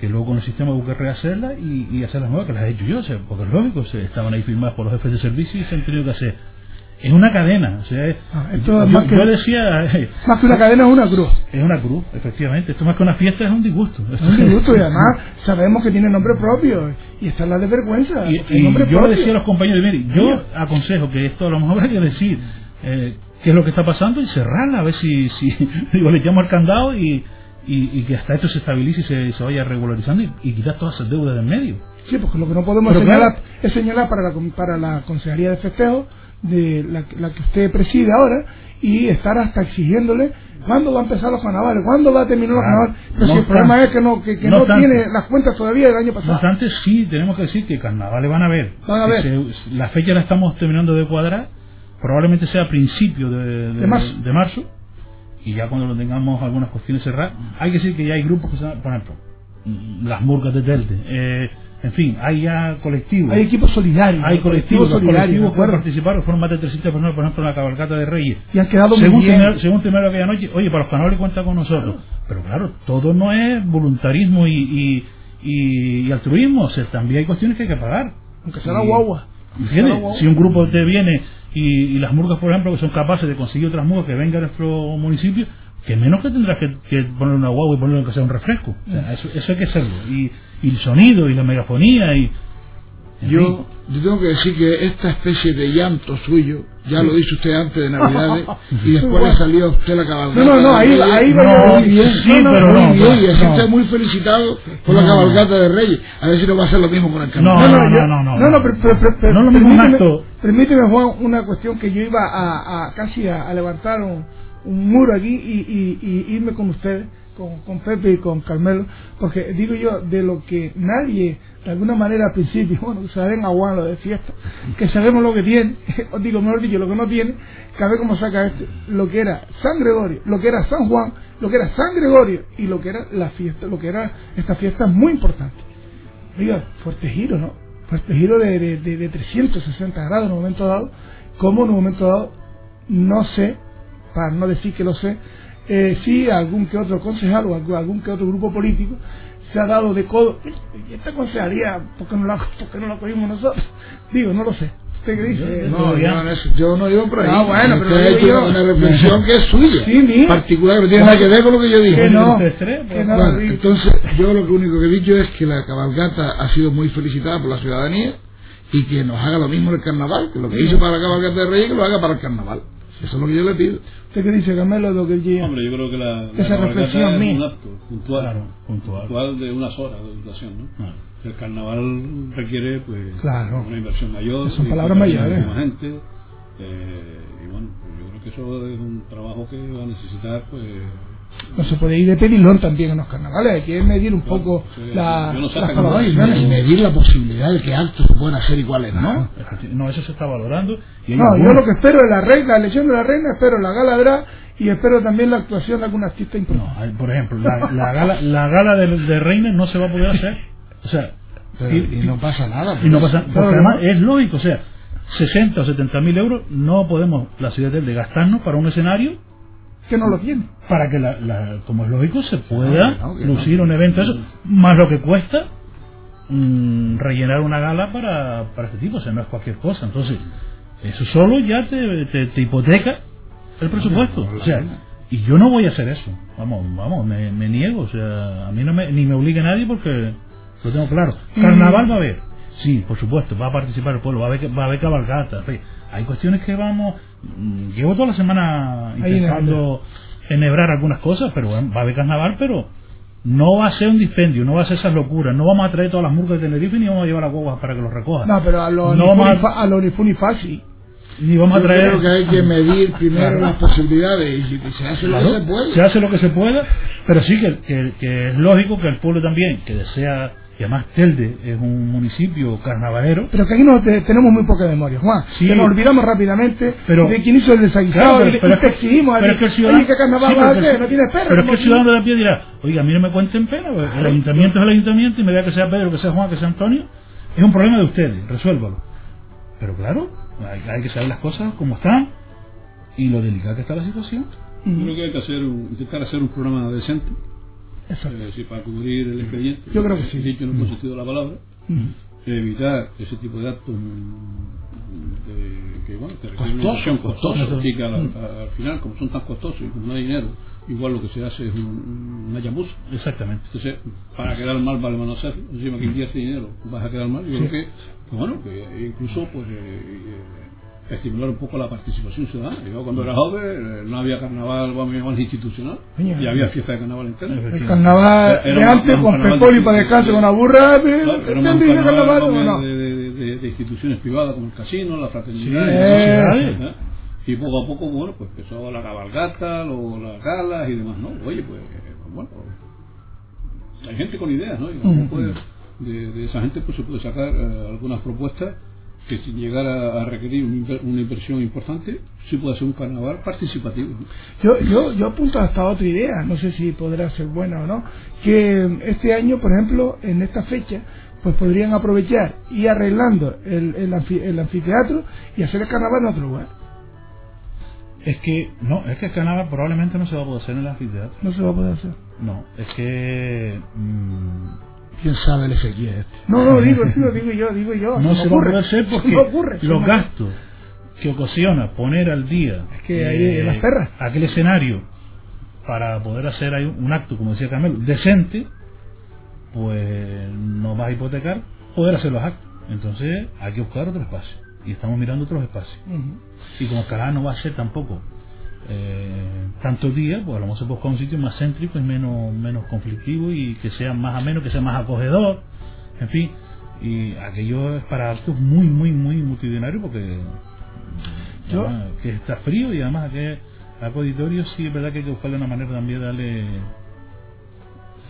que luego con el sistema busqué rehacerla y, y hacer las nuevas que las he hecho yo, porque es lógico, se estaban ahí firmadas por los jefes de servicio y se han tenido que hacer. Es una cadena, o sea, ah, esto más que, decía... más que una cadena es una cruz. Es una cruz, efectivamente. Esto más que una fiesta es un disgusto. Es un disgusto y además sabemos que tiene nombre propio y está la de vergüenza. Y, yo le decía a los compañeros, mire, yo aconsejo que esto a lo mejor hay que decir eh, qué es lo que está pasando y cerrarla, a ver si, si digo, le llamo al candado y y, que hasta esto se estabilice y se, vaya regularizando y, quitar todas esas deudas del medio. Sí, porque lo que no podemos señalar es señalar para la, para la Consejería de Festejo, de la, que usted preside ahora, y estar hasta exigiéndole cuándo va a empezar los carnavales, cuándo va a terminar los carnavales. Pero si el problema es que no, que, no, tiene las cuentas todavía del año pasado. No obstante, sí, tenemos que decir que carnavales van a ver. Van a ver. la fecha la estamos terminando de cuadrar, probablemente sea a principios de, de, de marzo y ya cuando lo tengamos algunas cuestiones cerradas, hay que decir que ya hay grupos que se por ejemplo, las murgas de Telde, eh, en fin, hay ya colectivos. Hay equipos solidarios. Hay colectivos, solidarios que pueden participar, fueron más de 300 personas, por ejemplo, en la cabalgata de Reyes. Y han quedado según muy bien. según primero aquella noche, oye, para los canales cuenta con nosotros. Pero claro, todo no es voluntarismo y, y, y, altruismo, o sea, también hay cuestiones que hay que pagar. Aunque sea la guagua. Si un grupo te viene y, las murgas, por ejemplo, que son capaces de conseguir otras murgas que vengan a nuestro municipio, que menos que tendrás que, que poner una guagua y ponerle que sea un refresco. eso, eso, hay que hacerlo. Y, y, el sonido y la megafonía y... Yo, yo tengo que decir que esta especie de llanto suyo, ya lo dicho usted antes de Navidades, y después le salió a usted la cabalgata. No, no, no, ahí, ahí muy bien, sí, pero muy bien, y así está muy felicitado por la cabalgata de Reyes. A ver si no va a ser lo mismo con el carnaval. No, no, no, no, no, no, no, pero, pero, no lo mismo permíteme, permíteme, Juan, una cuestión que yo iba a, a casi a, a levantar un un muro aquí y, y, irme con ustedes, con, Pepe y con Carmelo, porque digo yo, de lo que nadie, de alguna manera al principio, bueno, saben aguan lo de fiesta, que sabemos lo que tiene, os digo, mejor dicho, lo que no tiene, vez como saca este, lo que era San Gregorio, lo que era San Juan, lo que era San Gregorio y lo que era la fiesta, lo que era esta fiesta muy importante. Oiga, fuerte giro, ¿no? Fuerte giro de, de, de, de 360 grados en un momento dado, como en un momento dado, no sé para no decir que lo sé, eh, sí algún que otro concejal o algún que otro grupo político se ha dado de codo. ¿Y esta concejalía, por qué no la, por no la cogimos nosotros? Digo, no lo sé. ¿Usted qué dice? No, yo, no, yo no digo por ahí. Ah, bueno, pero Usted ha hecho una reflexión que es suya. Sí, Particular, que no tiene nada que ver con lo que yo dije. Que no, que no bueno, entonces, yo lo único que he dicho es que la cabalgata ha sido muy felicitada por la ciudadanía y que nos haga lo mismo en el carnaval, que lo que hizo para la cabalgata de Reyes, que lo haga para el carnaval. Eso es lo que yo le pido. ¿Usted qué dice, Carmelo, lo que él Hombre, yo creo que la, la Esa reflexión es un acto puntual, puntual. de unas horas de duración, ¿no? El carnaval requiere, pues, claro. una inversión mayor. Son palabras mayores. Más gente. Eh, y bueno, pues yo creo porque eso es un trabajo que va a necesitar, pues. No se puede ir de pedilón también en los carnavales, hay que medir un poco la, no y medir la posibilidad de que actos se puedan hacer iguales, ¿no? No, eso se está valorando. no, yo lo que espero es la reina, la elección de la reina, espero la gala y espero también la actuación de algún artista importante. No, por ejemplo, la, gala, la gala de, de reina no se va a poder hacer. O sea, y, no pasa nada. Y no pasa, porque además es lógico, o sea, 60 o 70 mil euros no podemos, la ciudad de gastarnos para un escenario que no lo tiene. Para que, la, como es lógico, se pueda lucir un evento eso, más lo que cuesta mm, rellenar una gala para, para este tipo, o sea, no es cualquier cosa. Entonces, eso solo ya te, te, hipoteca el presupuesto. O sea, y yo no voy a hacer eso. Vamos, vamos, me, me niego. O sea, a mí no me, ni me obliga nadie porque lo tengo claro. Carnaval va a haber. Sí, por supuesto, va a participar el pueblo, va a haber, va a haber cabalgata. Hay cuestiones que vamos. Mm, llevo toda la semana intentando enhebrar algunas cosas, pero va a haber carnaval, pero no va a ser un dispendio, no va a ser esas locuras. No vamos a traer todas las murgas de Tenerife ni vamos a llevar a guaguas para que los recojan. No, pero a los no a, lo fácil. Ni vamos a traer. creo que hay que medir primero las posibilidades y si se hace lo que se puede. Se hace lo que se pueda, pero sí que, que es lógico que el pueblo también, que desea y además Telde es un municipio carnavalero. Pero que aquí no tenemos muy poca memoria, Juan. Sí, nos olvidamos rápilamente pero, de quién hizo el desaguisado claro, pero, pero, exigimos pero es que el ciudadano, que carnaval va a hacer, no tiene espera. Pero es que el ciudadano de la pie dirá, oiga, a mí no me cuenten pena, pues, el ayuntamiento es el ayuntamiento y me da que sea Pedro, que sea Juan, que sea Antonio, es un problema de ustedes, resuélvalo. Pero claro, hay, hay que saber las cosas como están y lo delicada que está la situación. Yo creo que hay que hacer intentar hacer un programa decente eh, para cubrir el expediente. Yo creo que sí. Dicho en el sentido la palabra. Evitar ese tipo de actos de, que, bueno, que costosos. Y que al, final, como son tan costosos y como no hay dinero, igual lo que se hace es un, una. Exactamente. Entonces, para quedar mal vale menos hacerlo. Encima que invierte dinero, vas a quedar mal. Yo creo que, bueno, que incluso pues eh, estimular un poco la participación ciudadana. Yo cuando era joven eh, no había carnaval vamos, institucional y había fiesta de carnaval entera. El carnaval de antes con Pepoli para descanso con la burra, de, carnaval, de, de, instituciones privadas como el casino, la fraternidad ¿eh? y poco a poco bueno pues empezó la cabalgata, lo, las galas y demás, ¿no? Oye pues bueno hay gente con ideas, ¿no? Y de, esa gente pues se puede sacar eh, algunas propuestas que sin llegar a, requerir una inversión importante, sí puede ser un carnaval participativo. Yo, yo, yo apunto hasta otra idea, no sé si podrá ser buena o no, que este año, por ejemplo, en esta fecha, pues podrían aprovechar y arreglando el, el, anfiteatro y hacer el carnaval en otro lugar. Es que, no, es que el carnaval probablemente no se va a poder hacer en el anfiteatro. No se va a poder hacer. No, es que... Mmm, quién sabe el Ezequiel este. No, no, digo, digo, digo yo, digo yo. No, se ocurre, va a hacer porque ocurre, los gastos que ocasiona poner al día es que eh, las perras. aquel escenario para poder hacer ahí un acto, como decía Carmelo, decente, pues no va a hipotecar poder hacer los actos. Entonces hay que buscar otro espacio. Y estamos mirando otros espacios. Y como Calá no va a ser tampoco eh, tantos días, pues a lo mejor se busca un sitio más céntrico y menos, menos conflictivo y que sea más ameno, que sea más acogedor, en fin. Y aquello es para actos muy, muy, muy multitudinarios porque ¿Yo? que está frío y además que al auditorio sí es verdad que hay que buscarle una manera también de darle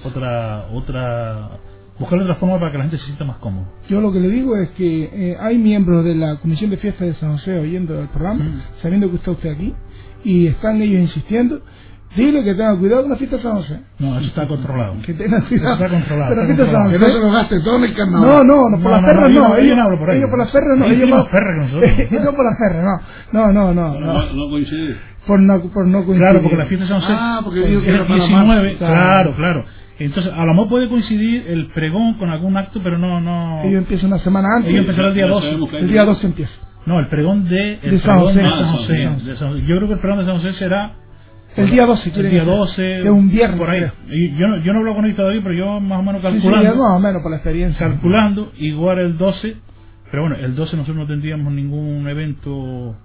otra otra buscarle otra forma para que la gente se sienta más cómodo. Yo lo que le digo es que eh, hay miembros de la Comisión de Fiesta de San José oyendo el programa, sabiendo que está usted aquí, y están ellos insistiendo. Dile que tenga cuidado con la fiesta de San José. No, eso está controlado. Que tenga cuidado. está controlado. Pero fiesta de San José. Que no se lo gaste todo en el carnaval. No, no, no, por las perras no. Ellos, no por ellos por las perras no. Ellos por perras que nosotros. Ellos por las perras, no. No, no, no. No, no coincide. Por no, por no coincidir. Claro, porque la fiesta de San José. Ah, porque digo que era 19. Claro, claro. Entonces, a lo mejor puede coincidir el pregón con algún acto, pero no. no Ellos empiezan una semana antes. Ellos empiezan el día 12. El día 12 empieza. No, el pregón de, el de San José. De San José. Yo creo que el pregón de San José será el día 12, El día 12. es un viernes. Por ahí. yo, no, yo no hablo con él todavía, pero yo más o menos calculando. Sí, más o menos por la experiencia. Calculando, igual el 12. Pero bueno, el 12 nosotros no tendríamos ningún evento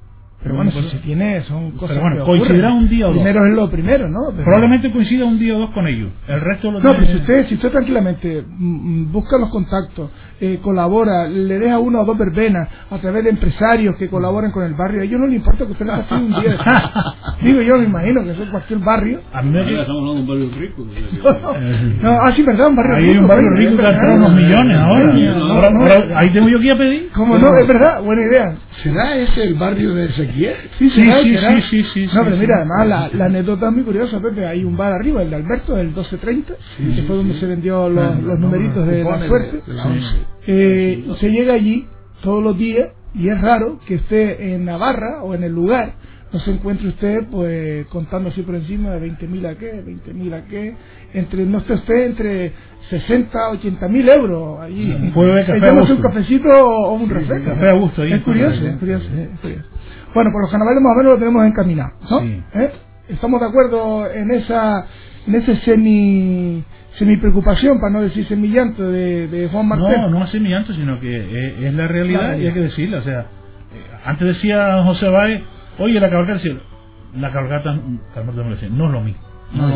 Pero bueno, si se tiene, son cosas. Pero bueno, coincidirá un día o dos. Primero es lo primero, ¿no? Probablemente coincida un día o dos con ellos. El resto lo No, pero si usted, si usted tranquilamente mm, busca los contactos, eh, colabora, le deja una o dos verbenas a través de empresarios que colaboren con el barrio, a ellos no les importa que usted les haga un día Digo yo, me imagino que eso es cualquier barrio. A mí me estamos hablando de un barrio rico. no, ah, sí, verdad, un barrio rico. Hay un barrio rico que gasta unos millones ahora. ahí tengo yo que ir a pedir. ¿Cómo no? Es verdad, buena idea. ¿Será ese el barrio de Ezequiel? Sí, sí, sí, sí, sí, No, pero mira, además la, la, anécdota es muy curiosa, Pepe. Hay un bar arriba, el de Alberto, del 1230, que fue donde se vendió los, los numeritos de la suerte. Eh, se llega allí todos los días y es raro que esté en Navarra o en el lugar no se encuentre usted pues contando así por encima de 20.000 a qué, 20.000 a qué, entre, no esté usted entre 60, 80 mil euros allí. Café un cafecito o un refresco. Café a gusto Es curioso, es curioso, es curioso. Bueno, por los carnavales más o menos lo tenemos encaminado, ¿no? ¿Eh? Estamos de acuerdo en esa, en ese semi semi preocupación, para no decir semillanto de, de Juan Martín. No, no es semillanto, sino que es, la realidad y hay que decirlo. O sea, eh, antes decía José Báez, oye, la cabalgata, la cabalgata, no es lo mismo. No,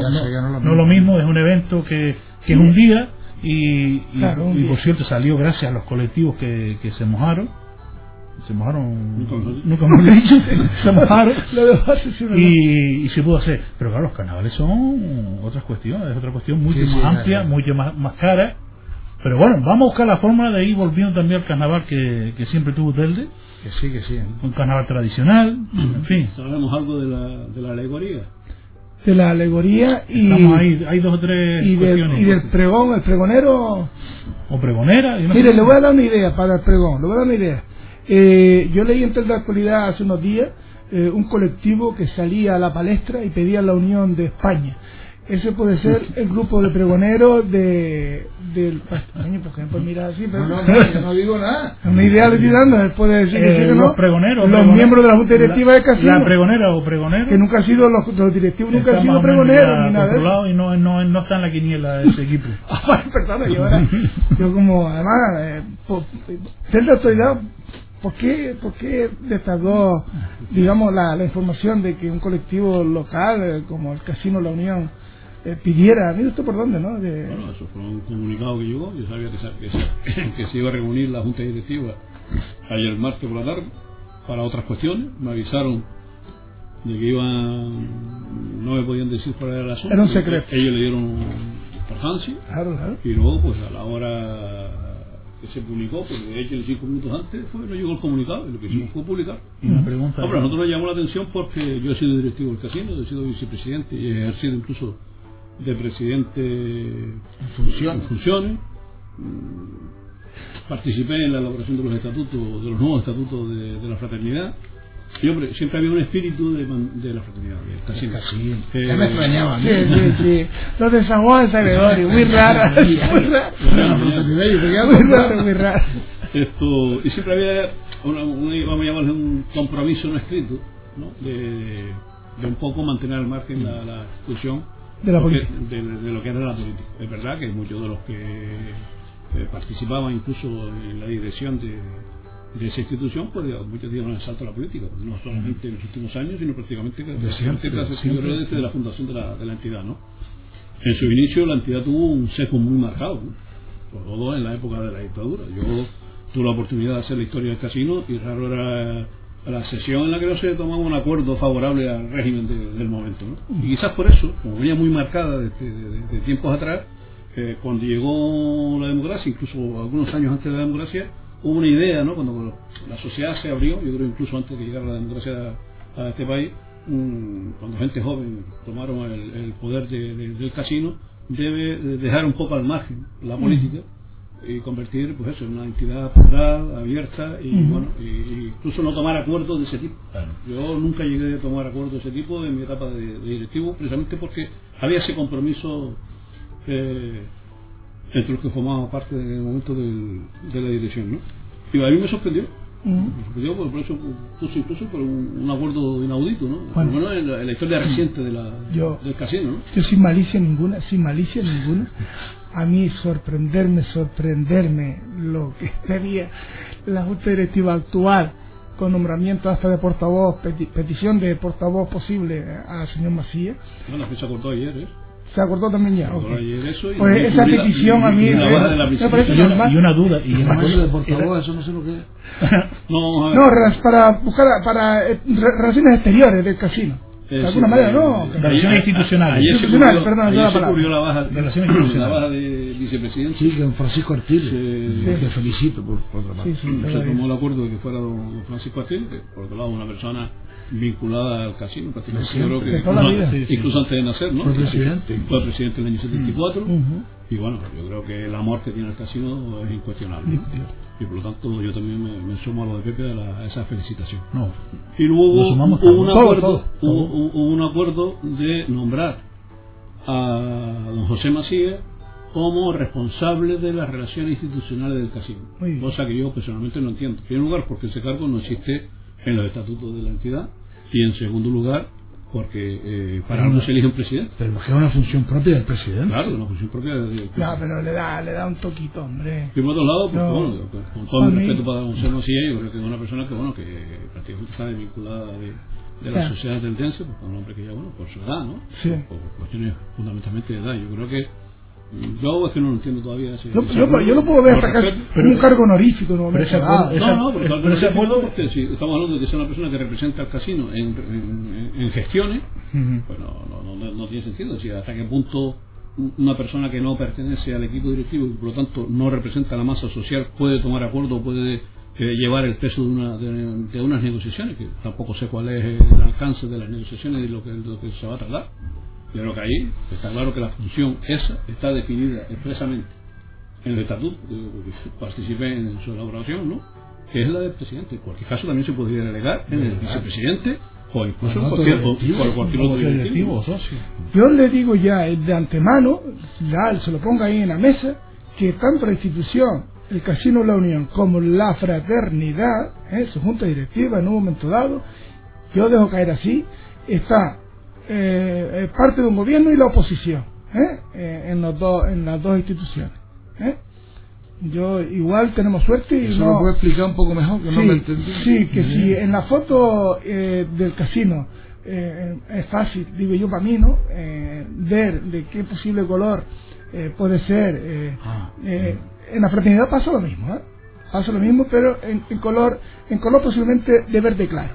no, lo mismo, es un evento que, que es un día y, y, por cierto salió gracias a los colectivos que, que se mojaron se mojaron nunca hemos dicho se mojaron y, y se pudo hacer. Pero claro los carnavales son otras cuestiones es otra cuestión mucho más amplia mucho más, más cara. Pero bueno vamos a buscar la forma de ir volviendo también al carnaval que, que siempre tuvo Telde. Que sí que sí. Un carnaval tradicional en fin. Sabemos algo de la, de la alegoría. De la alegoría y ahí, hay dos o tres y del, y del pregón el pregonero. O pregonera mire le voy a dar una idea para el pregón le voy a dar una idea eh, yo leí en de Actualidad hace unos días eh, un colectivo que salía a la palestra y pedía la unión de España. Ese puede ser el grupo de pregoneros de, del ejemplo, mira así, pero no, no, no, digo nada. Una idea le estoy dando, después de decir eh, que los pregoneros, los miembros de la Junta Directiva de Casino. La pregonera o pregonero. Que nunca ha sido, los, los directivos nunca han sido pregoneros ni nada. Y no, no, no está en la quiniela de ese equipo. ah, perdona, yo ahora, yo como, además, eh, por, de autoridad ¿Por qué, por qué destacó, digamos, la, la, información de que un colectivo local eh, como el Casino La Unión eh, pidiera, mire usted por dónde, ¿no? Bueno, eso fue un comunicado que llegó, yo sabía que se, que, se, iba a reunir la Junta Directiva ayer martes por la tarde para otras cuestiones, me avisaron de que iban, no me podían decir cuál era el asunto. Era un secreto. Ellos le dieron importancia claro, claro. y luego pues a la hora que se publicó, porque de hecho cinco minutos antes fue, no llegó el comunicado, y lo que hicimos fue publicar. Una pregunta. No, pero a nosotros nos llamó la atención porque yo he sido directivo del casino, he sido vicepresidente y he ejercido incluso de presidente en funciones. Mm, participé en la elaboración de los estatutos, de los nuevos estatutos de, de la fraternidad hombre, siempre había un espíritu de, de la fraternidad, del casino. casino. Eh, ya me extrañaba. Sí, sí, sí. Los de San Gregorio, muy raro. muy raro. Muy raro, muy raro. Esto, y siempre había, una, vamos a llamarle un compromiso no escrito, ¿no? De, de un poco mantener al margen la, la discusión de, la. De, de, lo que era la política. Es verdad que muchos de los que eh, participaban incluso en la dirección de de esa institución, pues muchos dieron el salto a la política, no solamente en los últimos años, sino prácticamente desde la fundación de la, de la entidad. ¿no? En su inicio la entidad tuvo un seco muy marcado, sobre todo en la época de la dictadura. Yo tuve la oportunidad de hacer la historia del casino y raro era la sesión en la que no se tomaba un acuerdo favorable al régimen del momento. ¿no? Y quizás por eso, como venía muy marcada desde de, tiempos atrás, eh, cuando llegó la democracia, incluso algunos años antes de la democracia, hubo una idea, ¿no? Cuando la sociedad se abrió, yo creo incluso antes de llegar a la democracia a, este país, cuando gente joven tomaron el, poder del casino, debe dejar un poco al margen la política y convertir pues eso en una entidad plural, abierta y bueno, y, incluso no tomar acuerdos de ese tipo. Yo nunca llegué a tomar acuerdos de ese tipo en mi etapa de, directivo, precisamente porque había ese compromiso eh, entre los que formábamos parte en el momento del, de la dirección, ¿no? Y a mí me sorprendió. Me sorprendió por, eso puse incluso por un, acuerdo inaudito, ¿no? Bueno, en, la, historia reciente de la, del casino, ¿no? Yo sin malicia ninguna, sin malicia ninguna, a mí sorprenderme, sorprenderme lo que sería la Junta Directiva actual con nombramiento hasta de portavoz, petición de portavoz posible al señor Macías. Bueno, que se acordó ayer, ¿eh? Se acordó también ya. Eso y pues esa petición a mí y, me parece y, una duda. Y además, de portavoz, eso no sé lo que es. no, no, para buscar para eh, relaciones exteriores del casino. De alguna manera, no. Relaciones institucionales. Ayer institucionales, se ocurrió la baja, la baja de vicepresidente. Sí, don Francisco Artil. Le felicito por, por otra parte. Sí, sí, se tomó el acuerdo de que fuera don Francisco Artil, que por otro lado una persona vinculada al casino, prácticamente. Yo creo que incluso, incluso, antes de nacer, ¿no? Fue presidente. Fue presidente en el año 74. Y bueno, yo creo que el amor que tiene el casino es incuestionable. Y por lo tanto yo también me, sumo a lo de Pepe a, esa felicitación. No. Y luego hubo, un acuerdo, Hubo, un acuerdo de nombrar a don José Macías como responsable de las relaciones institucionales del casino. Cosa que yo personalmente no entiendo. En primer lugar, porque ese cargo no existe en los estatutos de la entidad. Y en segundo lugar, porque eh, para algo se elige un presidente. Pero es una función propia del presidente. Claro, una función propia del presidente. No, pero le da, le da un toquito, hombre. Y por otro lado, pues, bueno, con todo mi respeto para Gonzalo Macías, yo creo que es una persona que, bueno, que prácticamente está vinculada de, de la sociedad del Dense, pues, un hombre que ya, bueno, por su edad, ¿no? Sí. Por, por cuestiones fundamentalmente de edad. Yo creo que yo es que no lo entiendo todavía. Ese, yo, yo, yo, lo puedo ver hasta casi un cargo honorífico. No, pero ese acuerdo, no, no, pero, pero ese acuerdo, porque si estamos hablando de que sea una persona que representa al casino en, en, en gestiones, pues no, no, no, no, tiene sentido. Si hasta qué punto una persona que no pertenece al equipo directivo y por lo tanto no representa la masa social puede tomar acuerdo, puede eh, llevar el peso de, una, de, de, unas negociaciones, que tampoco sé cuál es el alcance de las negociaciones y lo que, lo que se va a tratar pero que ahí está claro que la función esa está definida expresamente en el estatuto, participé en su elaboración, ¿no? que es la del presidente. En cualquier caso también se podría delegar en el vicepresidente o incluso en cualquier, cualquier otro directivo. Yo le digo ya de antemano, ya se lo ponga ahí en la mesa, que tanto la institución, el Casino La Unión, como la fraternidad, ¿eh? su junta directiva en un momento dado, yo dejo caer así, está eh, eh, parte de un gobierno y la oposición ¿eh? eh en, los en las dos instituciones. ¿eh? Yo igual tenemos suerte y Eso no... lo puedo explicar un poco mejor, que sí, no me entendí. Sí, que si en la foto del casino es fácil, digo yo para mí, ¿no? ver de qué posible color puede ser. Ah, en la fraternidad pasa lo mismo, ¿eh? Pasa lo mismo, pero en, en color, en color posiblemente de verde claro.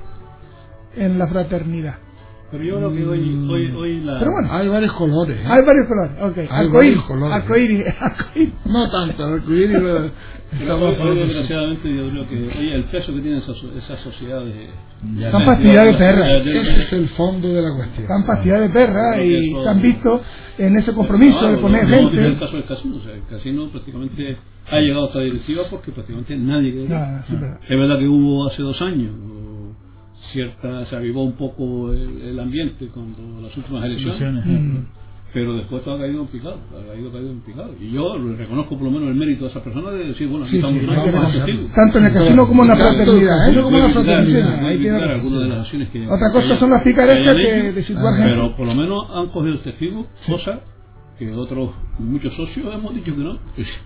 En la fraternidad. Pero yo creo que hoy, hoy, hoy la... Pero bueno, hay varios colores. ¿eh? Hay varios colores, ok. Hay varios colores. Arcoíris, No tanto, arcoíris... hoy, desgraciadamente yo creo que oye, el peso que tienen esas, esas sociedades están de perra ese es el fondo de la cuestión están de perra y se han visto en ese compromiso de poner gente en el caso del casino o sea, el casino prácticamente ha llegado a esta directiva porque prácticamente nadie quería es verdad que hubo hace dos años cierta se avivó un poco el, ambiente cuando las últimas elecciones. Mm. pero después todo ha caído en picado ha caído, caído en picado. Y yo reconozco por lo menos el mérito de esa persona de decir bueno aquí estamos tanto en el casino como en la fraternidad ¿eh? como en la fraternidad algunas de las acciones que otra cosa son las picarescas que de situar pero por lo menos han cogido testigos cosas que otros muchos socios hemos dicho que no.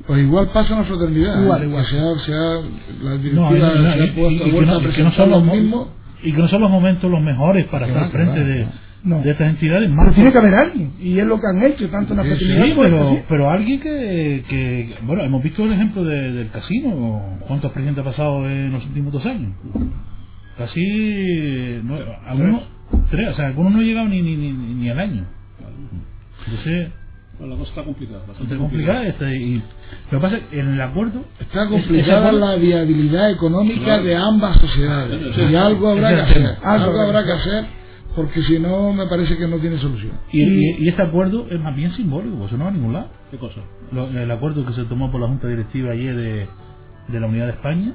Pues igual pasa en la fraternidad igual, igual. sea, sea la directiva se ha puesto vuelta a presentar los mismos y que no son los momentos los mejores para estar frente de, de estas entidades. Más pero tiene que haber alguien y es lo que han hecho tanto en la fraternidad sí, pero, pero alguien que, que bueno hemos visto el ejemplo del casino. Cuántos presidentes ha pasado en los últimos dos años casi no, algunos tres o sea algunos no han llegado ni ni, ni, ni al año. Entonces la cosa está complicada. Está complicada. Está, y lo que pasa es que en el acuerdo. Está complicada la viabilidad económica de ambas sociedades. y algo habrá que hacer. Algo habrá que hacer porque si no me parece que no tiene solución. Y, y, y, este acuerdo es más bien simbólico, eso no va a ningún lado. ¿Qué cosa? Lo, el acuerdo que se tomó por la Junta Directiva ayer de, de la Unidad de España.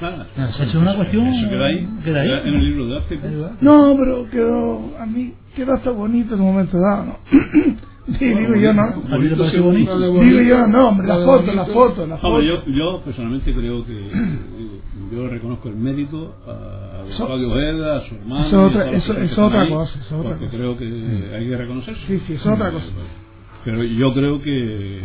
Ah, eso es una cuestión. Eso queda ahí. Queda ahí. En el libro de arte. No, pero quedó. A mí quedó hasta bonito en un momento dado, ¿no? Sí, digo yo no. Digo yo no, hombre, la foto, la foto, la foto. yo, yo personalmente creo que yo reconozco el mérito a Claudio Ojeda, a su hermano. Eso, otra, eso, es otra cosa. Es otra porque cosa. creo que hay que reconocerse. Sí, sí, es otra cosa. Pero yo creo que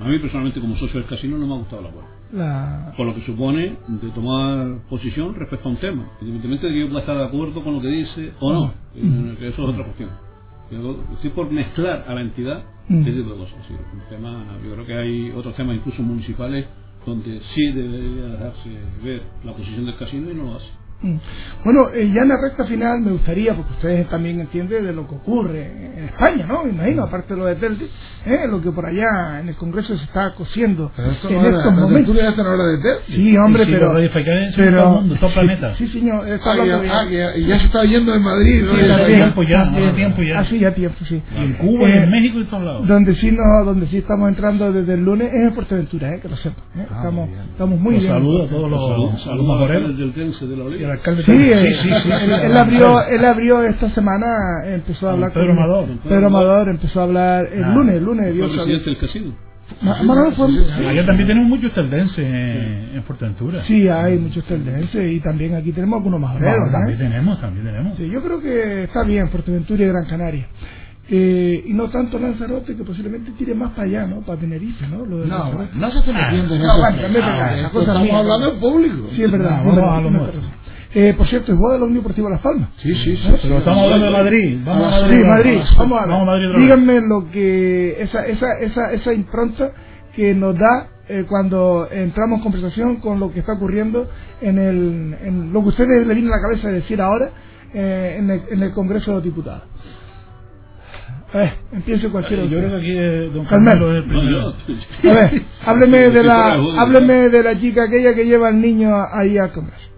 a mí personalmente como socio del casino no me ha gustado el acuerdo. La... Por lo que supone de tomar posición respecto a un tema, independientemente de que yo pueda estar de acuerdo con lo que dice o no, eh, eso es otra cuestión. Estoy por mezclar a la entidad Mm. ese tipo de cosas. Sí, un tema, yo creo que hay otros temas incluso municipales donde sí debería dejarse ver la posición del casino y no lo hace. Mm. Bueno, eh, ya en la recta final me gustaría, porque ustedes también entienden de lo que ocurre en España, ¿no? Me imagino, aparte de lo de Telde, ¿eh? lo que por allá en el Congreso se está cociendo Pero esto en no era, estos la momentos. tertulia esta no era de Telde. Sí, hombre, Sí, pero... son pero todo el mundo, todo el planeta. Sí, señor. está Ah, hablando de- ah, que ya, y ya se está yendo en Madrid. ¿no? Sí, Ya tiempo ya, tiene tiempo ya. Ah, sí, ya tiempo, sí. Y en Cuba, y Eh, en México y en todos lados. Donde sí, no, donde sí estamos entrando desde el lunes es en Fuerteventura, ¿eh? que lo sepan. ¿eh? Ah, estamos, muy bien. estamos muy Los bien. saludos a todos los, Saludos los saludos alcalde del Tense de la y Oliva. alcalde Sí, también. eh, sí, sí, sí, él, abrió, él abrió esta semana, empezó a hablar Pedro con Amador. Pedro Amador, empezó a hablar el Ah, lunes, el lunes Fue dio su presidente del casino. Ma- fue-. Allá también tenemos muchos tendenses en, en Fuerteventura. Sí, hay muchos tendenses y también aquí tenemos algunos majoreros. Bueno, también ¿eh? tenemos, también tenemos. Sí, yo creo que está bien Fuerteventura y Gran Canaria. Eh, y no tanto Lanzarote, que posiblemente tire más para allá, ¿no? Para Tenerife, ¿no? Lo de No, Lanzarote. no se está metiendo en no, eso. bueno, Ah, Estamos hablando ¿no? en público. Sí, es verdad. No, vamos verdad, Eh, por cierto, es boda de la Unión Deportiva Las Palmas. Sí, sí, sí. Pero estamos hablando de Madrid. Vamos a Ah, Sí, Madrid. Madrid, vamos, a ver. Vamos a Madrid. Díganme lo que esa esa esa esa impronta que nos da eh, cuando entramos en conversación con lo que está ocurriendo en el en lo que a ustedes le viene a la cabeza de decir ahora eh, en, el, en el Congreso de los Diputados. A ver, empiece cualquiera. Yo creo que aquí eh, don Carmelo. Carmelo es el No, primero. yo- A ver, hábleme de la hábleme de la chica aquella que lleva al niño ahí al Congreso.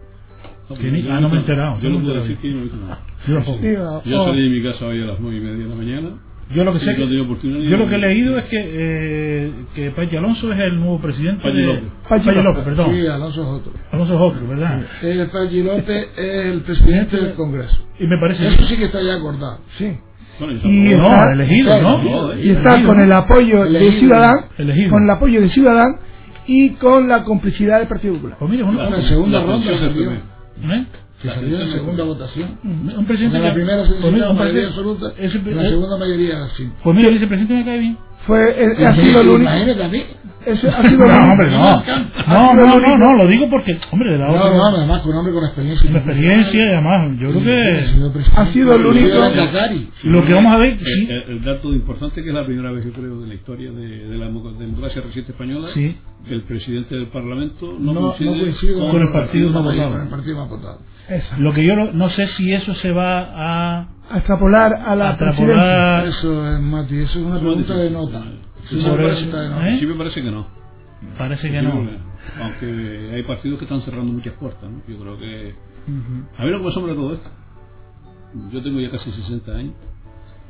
Que ni- ah, no me he enterado, Yo no puedo decir que yo no he visto nada. Yo tampoco. Sí, Yo salí de mi casa hoy a las nueve y media de la mañana. Yo lo que Sí, sé que, yo de- lo que he leído es que eh, que Pachi Alonso es el nuevo presidente Pachi de López. Pachi Pachi López. López, perdón. Sí, Alonso es otro. Alonso es otro, ¿verdad? El Pachi López es el presidente del Congreso. Y me parece Eso sí que está ya acordado. sí. Bueno, Y no, está- elegido, ¿no? No, y está Elegido, con el apoyo de Elegido. Ciudadán, Elegido. con el apoyo de Ciudadán y con la complicidad del Partido Popular. Pues mire, un, La un- segunda la ronda primer. ¿Eh? Que salió en segunda votación. un presidente En la primera se pues mira, necesita un mayoría presidente- absoluta, en la segunda mayoría sí. Pues mira, el vicepresidente me cae bien. Fue, eh, ha sido el único. Imagínate a mí. Ese ha sido No, hombre, no. No, no, no, no, lo digo porque, hombre, de la No, otra. no, además con un hombre con experiencia. Con experiencia y además, yo creo que Ha sido el único- lo que vamos a ver, El, sí, el- el dato importante que es la primera vez, yo creo, de la historia de, de la demo- democracia reciente española, Sí. que el presidente del Parlamento no, No, no coincide, con el partido más votado. el partido más votado. Esa. lo que yo no, no sé si eso se va a A extrapolar a la A presidencia. extrapolar-. Eso es, Mati, eso es una Eso pregunta de nota. Sí. ¿eh? Sí me parece que no. parece que Sí, no. Aunque hay partidos que están cerrando muchas puertas, ¿no? Yo creo que... A mí lo que me asombra de todo esto, yo tengo ya casi 60 años.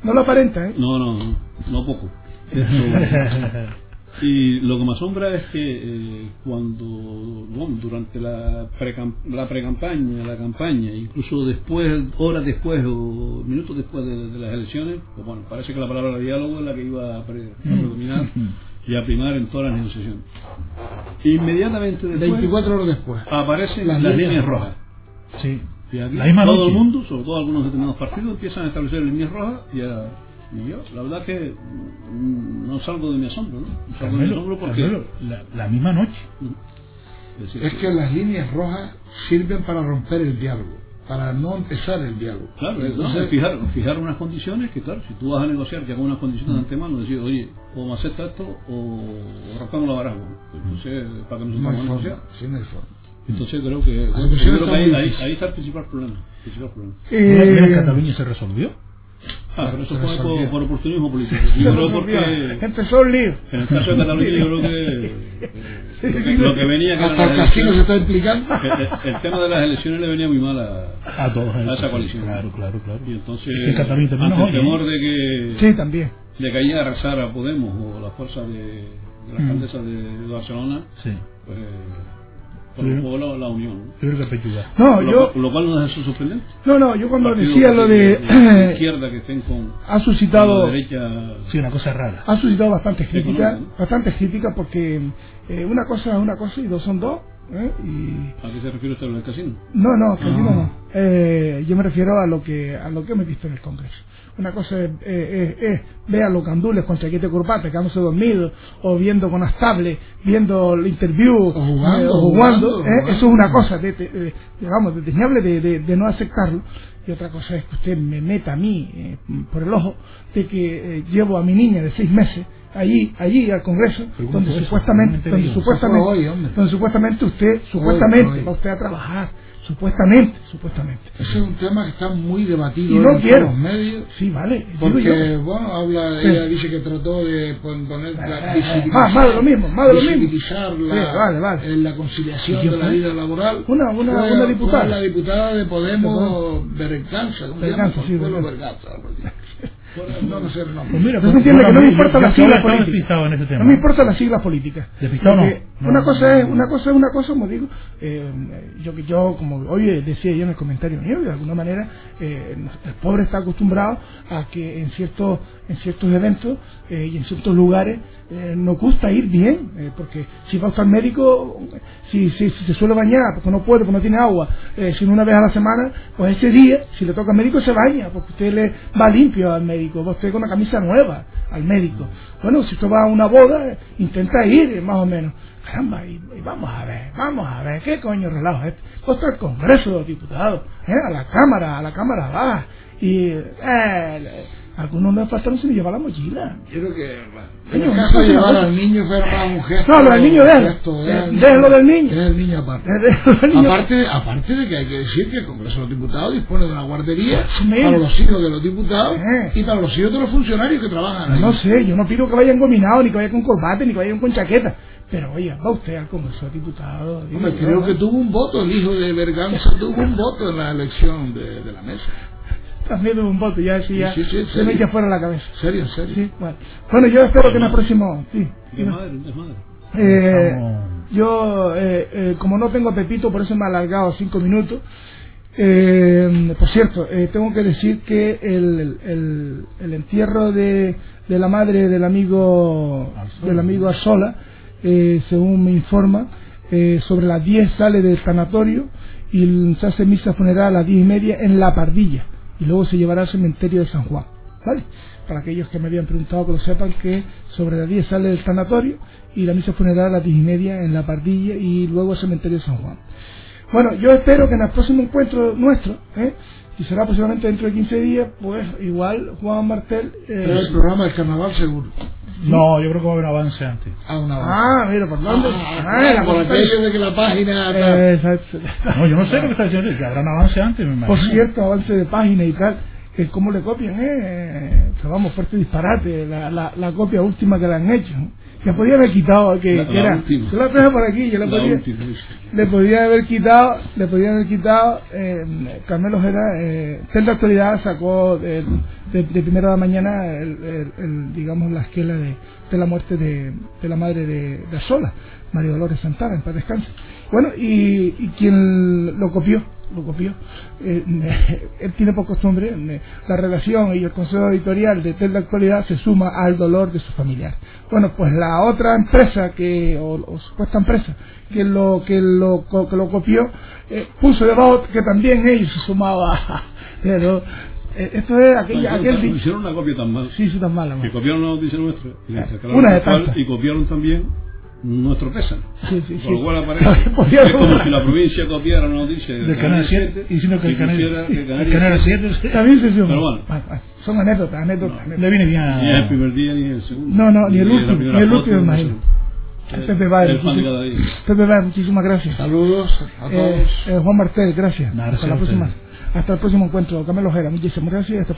No lo aparenta, ¿eh? No, no, no, no poco. Y lo que me asombra es que eh, cuando, bueno, durante la pre-cam- la pre-campaña, la campaña, incluso después, horas después o minutos después de, de las elecciones, pues bueno, parece que la palabra diálogo es la que iba a, pre- a predominar y a primar en todas las negociaciones. Inmediatamente después 24 horas después. aparecen Las las, líneas líneas rojas. Sí. Y aquí La misma todo noche. el mundo, sobre todo algunos determinados partidos, empiezan a establecer líneas rojas y, a- y yo, la verdad que mm, no salgo de mi asombro, ¿no? No salgo de mi Carmelo, asombro porque... Carmelo, la, la misma noche. Es decir, Es que las líneas rojas sirven para romper el diálogo, para no empezar el diálogo. Claro, es- no, Entonces, es fijar, fijar unas condiciones que, claro, si tú vas a negociar ya con unas condiciones de antemano, decir, oye, o me acepta esto o rompamos la baraja. Entonces, para que nos no hay forma. negociar. Sí, no hay forma. Entonces creo que, creo que ahí, ahí, ahí está el principal problema. principal problema. Mira, mira, en Eh, Cataluña se resolvió. Ah, pero eso fue por, por oportunismo político. Yo creo porque Empezó el lío. en el caso de Cataluña yo creo que lo que, lo que venía que Hasta el las casino se elecciones- está implicando. el, tema de las elecciones le venía muy mal a, A todos. a esa coalición. Claro, claro, claro. Y entonces, Cataluña también ante nos el oye, temor de que, Sí, también. de que ahí arrasara Podemos o la fuerza de, de la Mm. alcaldesa de, de Barcelona, Sí. pues provocó la, la unión. ¿no? Yo creo que. No, lo, yo, cual- lo cual no de ser sorprendente. no, no, yo cuando decía lo de, de izquierda que estén con, ha con suscitado, la derecha Sí, una cosa rara. ha suscitado bastantes críticas, ¿no? bastantes críticas porque eh, una cosa es una cosa y dos son dos, ¿eh? Y... ¿A qué se refiere usted al casino? No, no, casino no. Eh, yo me refiero a lo que a lo que hemos visto en el Congreso. Una cosa es, eh, eh, ver a los gandules con chaqueta y corbata quedándose dormidos o viendo con las tablets, viendo el interview o jugando, o jugando, Eso es una cosa, de, de, digamos, desdeñable de, de, no aceptarlo. Y otra cosa es que usted me meta a mí por el ojo de que llevo a mi niña de seis meses allí, allí al Congreso, donde supuestamente, donde supuestamente, donde supuestamente usted, supuestamente va usted a trabajar, supuestamente, supuestamente. Ese es un tema que está muy debatido y no en quiero. los medios. Sí, vale. Porque, bueno, habla, ella dice que trató de poner la visibilizar, más, de lo mismo, más de lo mismo. La, vale, vale. En la conciliación de la vida laboral. Una, una, fue, una diputada. la diputada de Podemos, Berganza, ¿cómo se llama? Sí, Berganza. No, no sé el nombre. Pues mira, pues entiende que no me importa la sigla política. No me importa la sigla política. Una cosa es una cosa es una cosa, como digo, eh, yo que yo como hoy decía yo en el comentario mío, de alguna manera eh, el pobre está acostumbrado a que en ciertos en ciertos eventos eh, y en ciertos lugares eh, nos gusta ir bien, eh, porque si va a estar médico, si, si, se suele bañar, porque no puede, porque no tiene agua, eh, si una vez a la semana, pues ese día, si le toca al médico, se baña, porque usted le va limpio al médico, usted con una camisa nueva al médico. Bueno, si usted va a una boda, intenta ir, más o menos. Caramba, y, vamos a ver, vamos a ver, ¿qué coño relajo es este? Pues al Congreso de los Diputados, a la Cámara, a la Cámara baja, y... Algunos no faltaron sin llevar la mochila. Yo creo que, en el caso de llevar al niño fue más un gesto. No, pero al niño déjalo. Del niño. Es el niño aparte. aparte. Aparte de que hay que decir que el Congreso de los Diputados dispone de una guardería para los hijos de los diputados y para los hijos de los funcionarios que trabajan ahí. No sé, yo no pido que vayan gominados, ni que vayan con corbate, ni que vayan con chaqueta. Pero oye, va usted al Congreso de Diputados. Hombre, creo que tuvo un voto, el hijo de Berganza tuvo un voto en la elección de, de la mesa también un voto, ya decía, sí, sí, se me echa fuera la cabeza. ¿Serio, serio? Sí, bueno. bueno, yo espero que en el próximo... Sí, eh, yo, eh, eh, como no tengo Pepito, por eso me he alargado cinco minutos. Eh, por cierto, eh, tengo que decir que el, el, el entierro de, de, la madre del amigo del amigo Arzola, eh, según me informa, eh, sobre las 10 sale del sanatorio y se hace misa funeral a las diez y media en La Pardilla y luego se llevará al cementerio de San Juan. ¿Vale? Para aquellos que me habían preguntado que lo sepan que sobre las 10 sale del sanatorio y la misa funeral a las 10 y media en la pardilla y luego al cementerio de San Juan. Bueno, yo espero que en el próximo encuentro nuestro, ¿eh? y será posiblemente dentro de 15 días, pues igual Juan Martel... Eh, el programa del carnaval seguro. No, yo creo que va a haber un avance antes. Ah, un avance. Ah, mira, ¿por dónde? Ah, ah, por aquello de que la página... Eh, exacto. No, yo no sé qué me está diciendo, que habrá un avance antes, me imagino. Por cierto, avance de página y tal. Que cómo le copian, eh. Que vamos, fuerte disparate. La, la, la copia última que le han hecho. Que podía haber quitado, que, la, que era. Última. Yo la traje por aquí, yo le podía, le podía haber quitado, le podía haber quitado, eh, Carmelo Ojeda, eh, de actualidad sacó de, de, de, primera de la mañana, el, el, el, digamos, la esquela de, de la muerte de, de la madre de, de Sola, María Dolores Santana, en paz descanse. Bueno, y, y quien lo copió, lo copió. Eh, él tiene por costumbre, la relación y el consejo editorial de Tel de Actualidad se suma al dolor de su familiar. Bueno, pues la otra empresa que, o, supuesta empresa que lo, que lo, que lo copió, eh, puso debajo que también ellos se sumaba, pero eh, esto es aquella, aquel hicieron una copia tan mala. Sí, sí, tan mala. Que copiaron la noticia nuestra y, una de tantas. y copiaron también nuestro pesa. Sí, sí, Por lo cual aparece es como si la provincia copiara una noticia del Canal 7 y sino que el Canal 7 también se Pero bueno, son anécdotas, anécdotas. No, le viene bien a... Ni el primer día ni el segundo. No, no, ni el último, ni el último, imagino. Pepe Baer, Pepe Baer, muchísimas gracias. Saludos a todos. Eh, Juan Martel, gracias. hasta la próxima. Hasta el próximo encuentro. Camilo Ojeda, muchísimas gracias. Hasta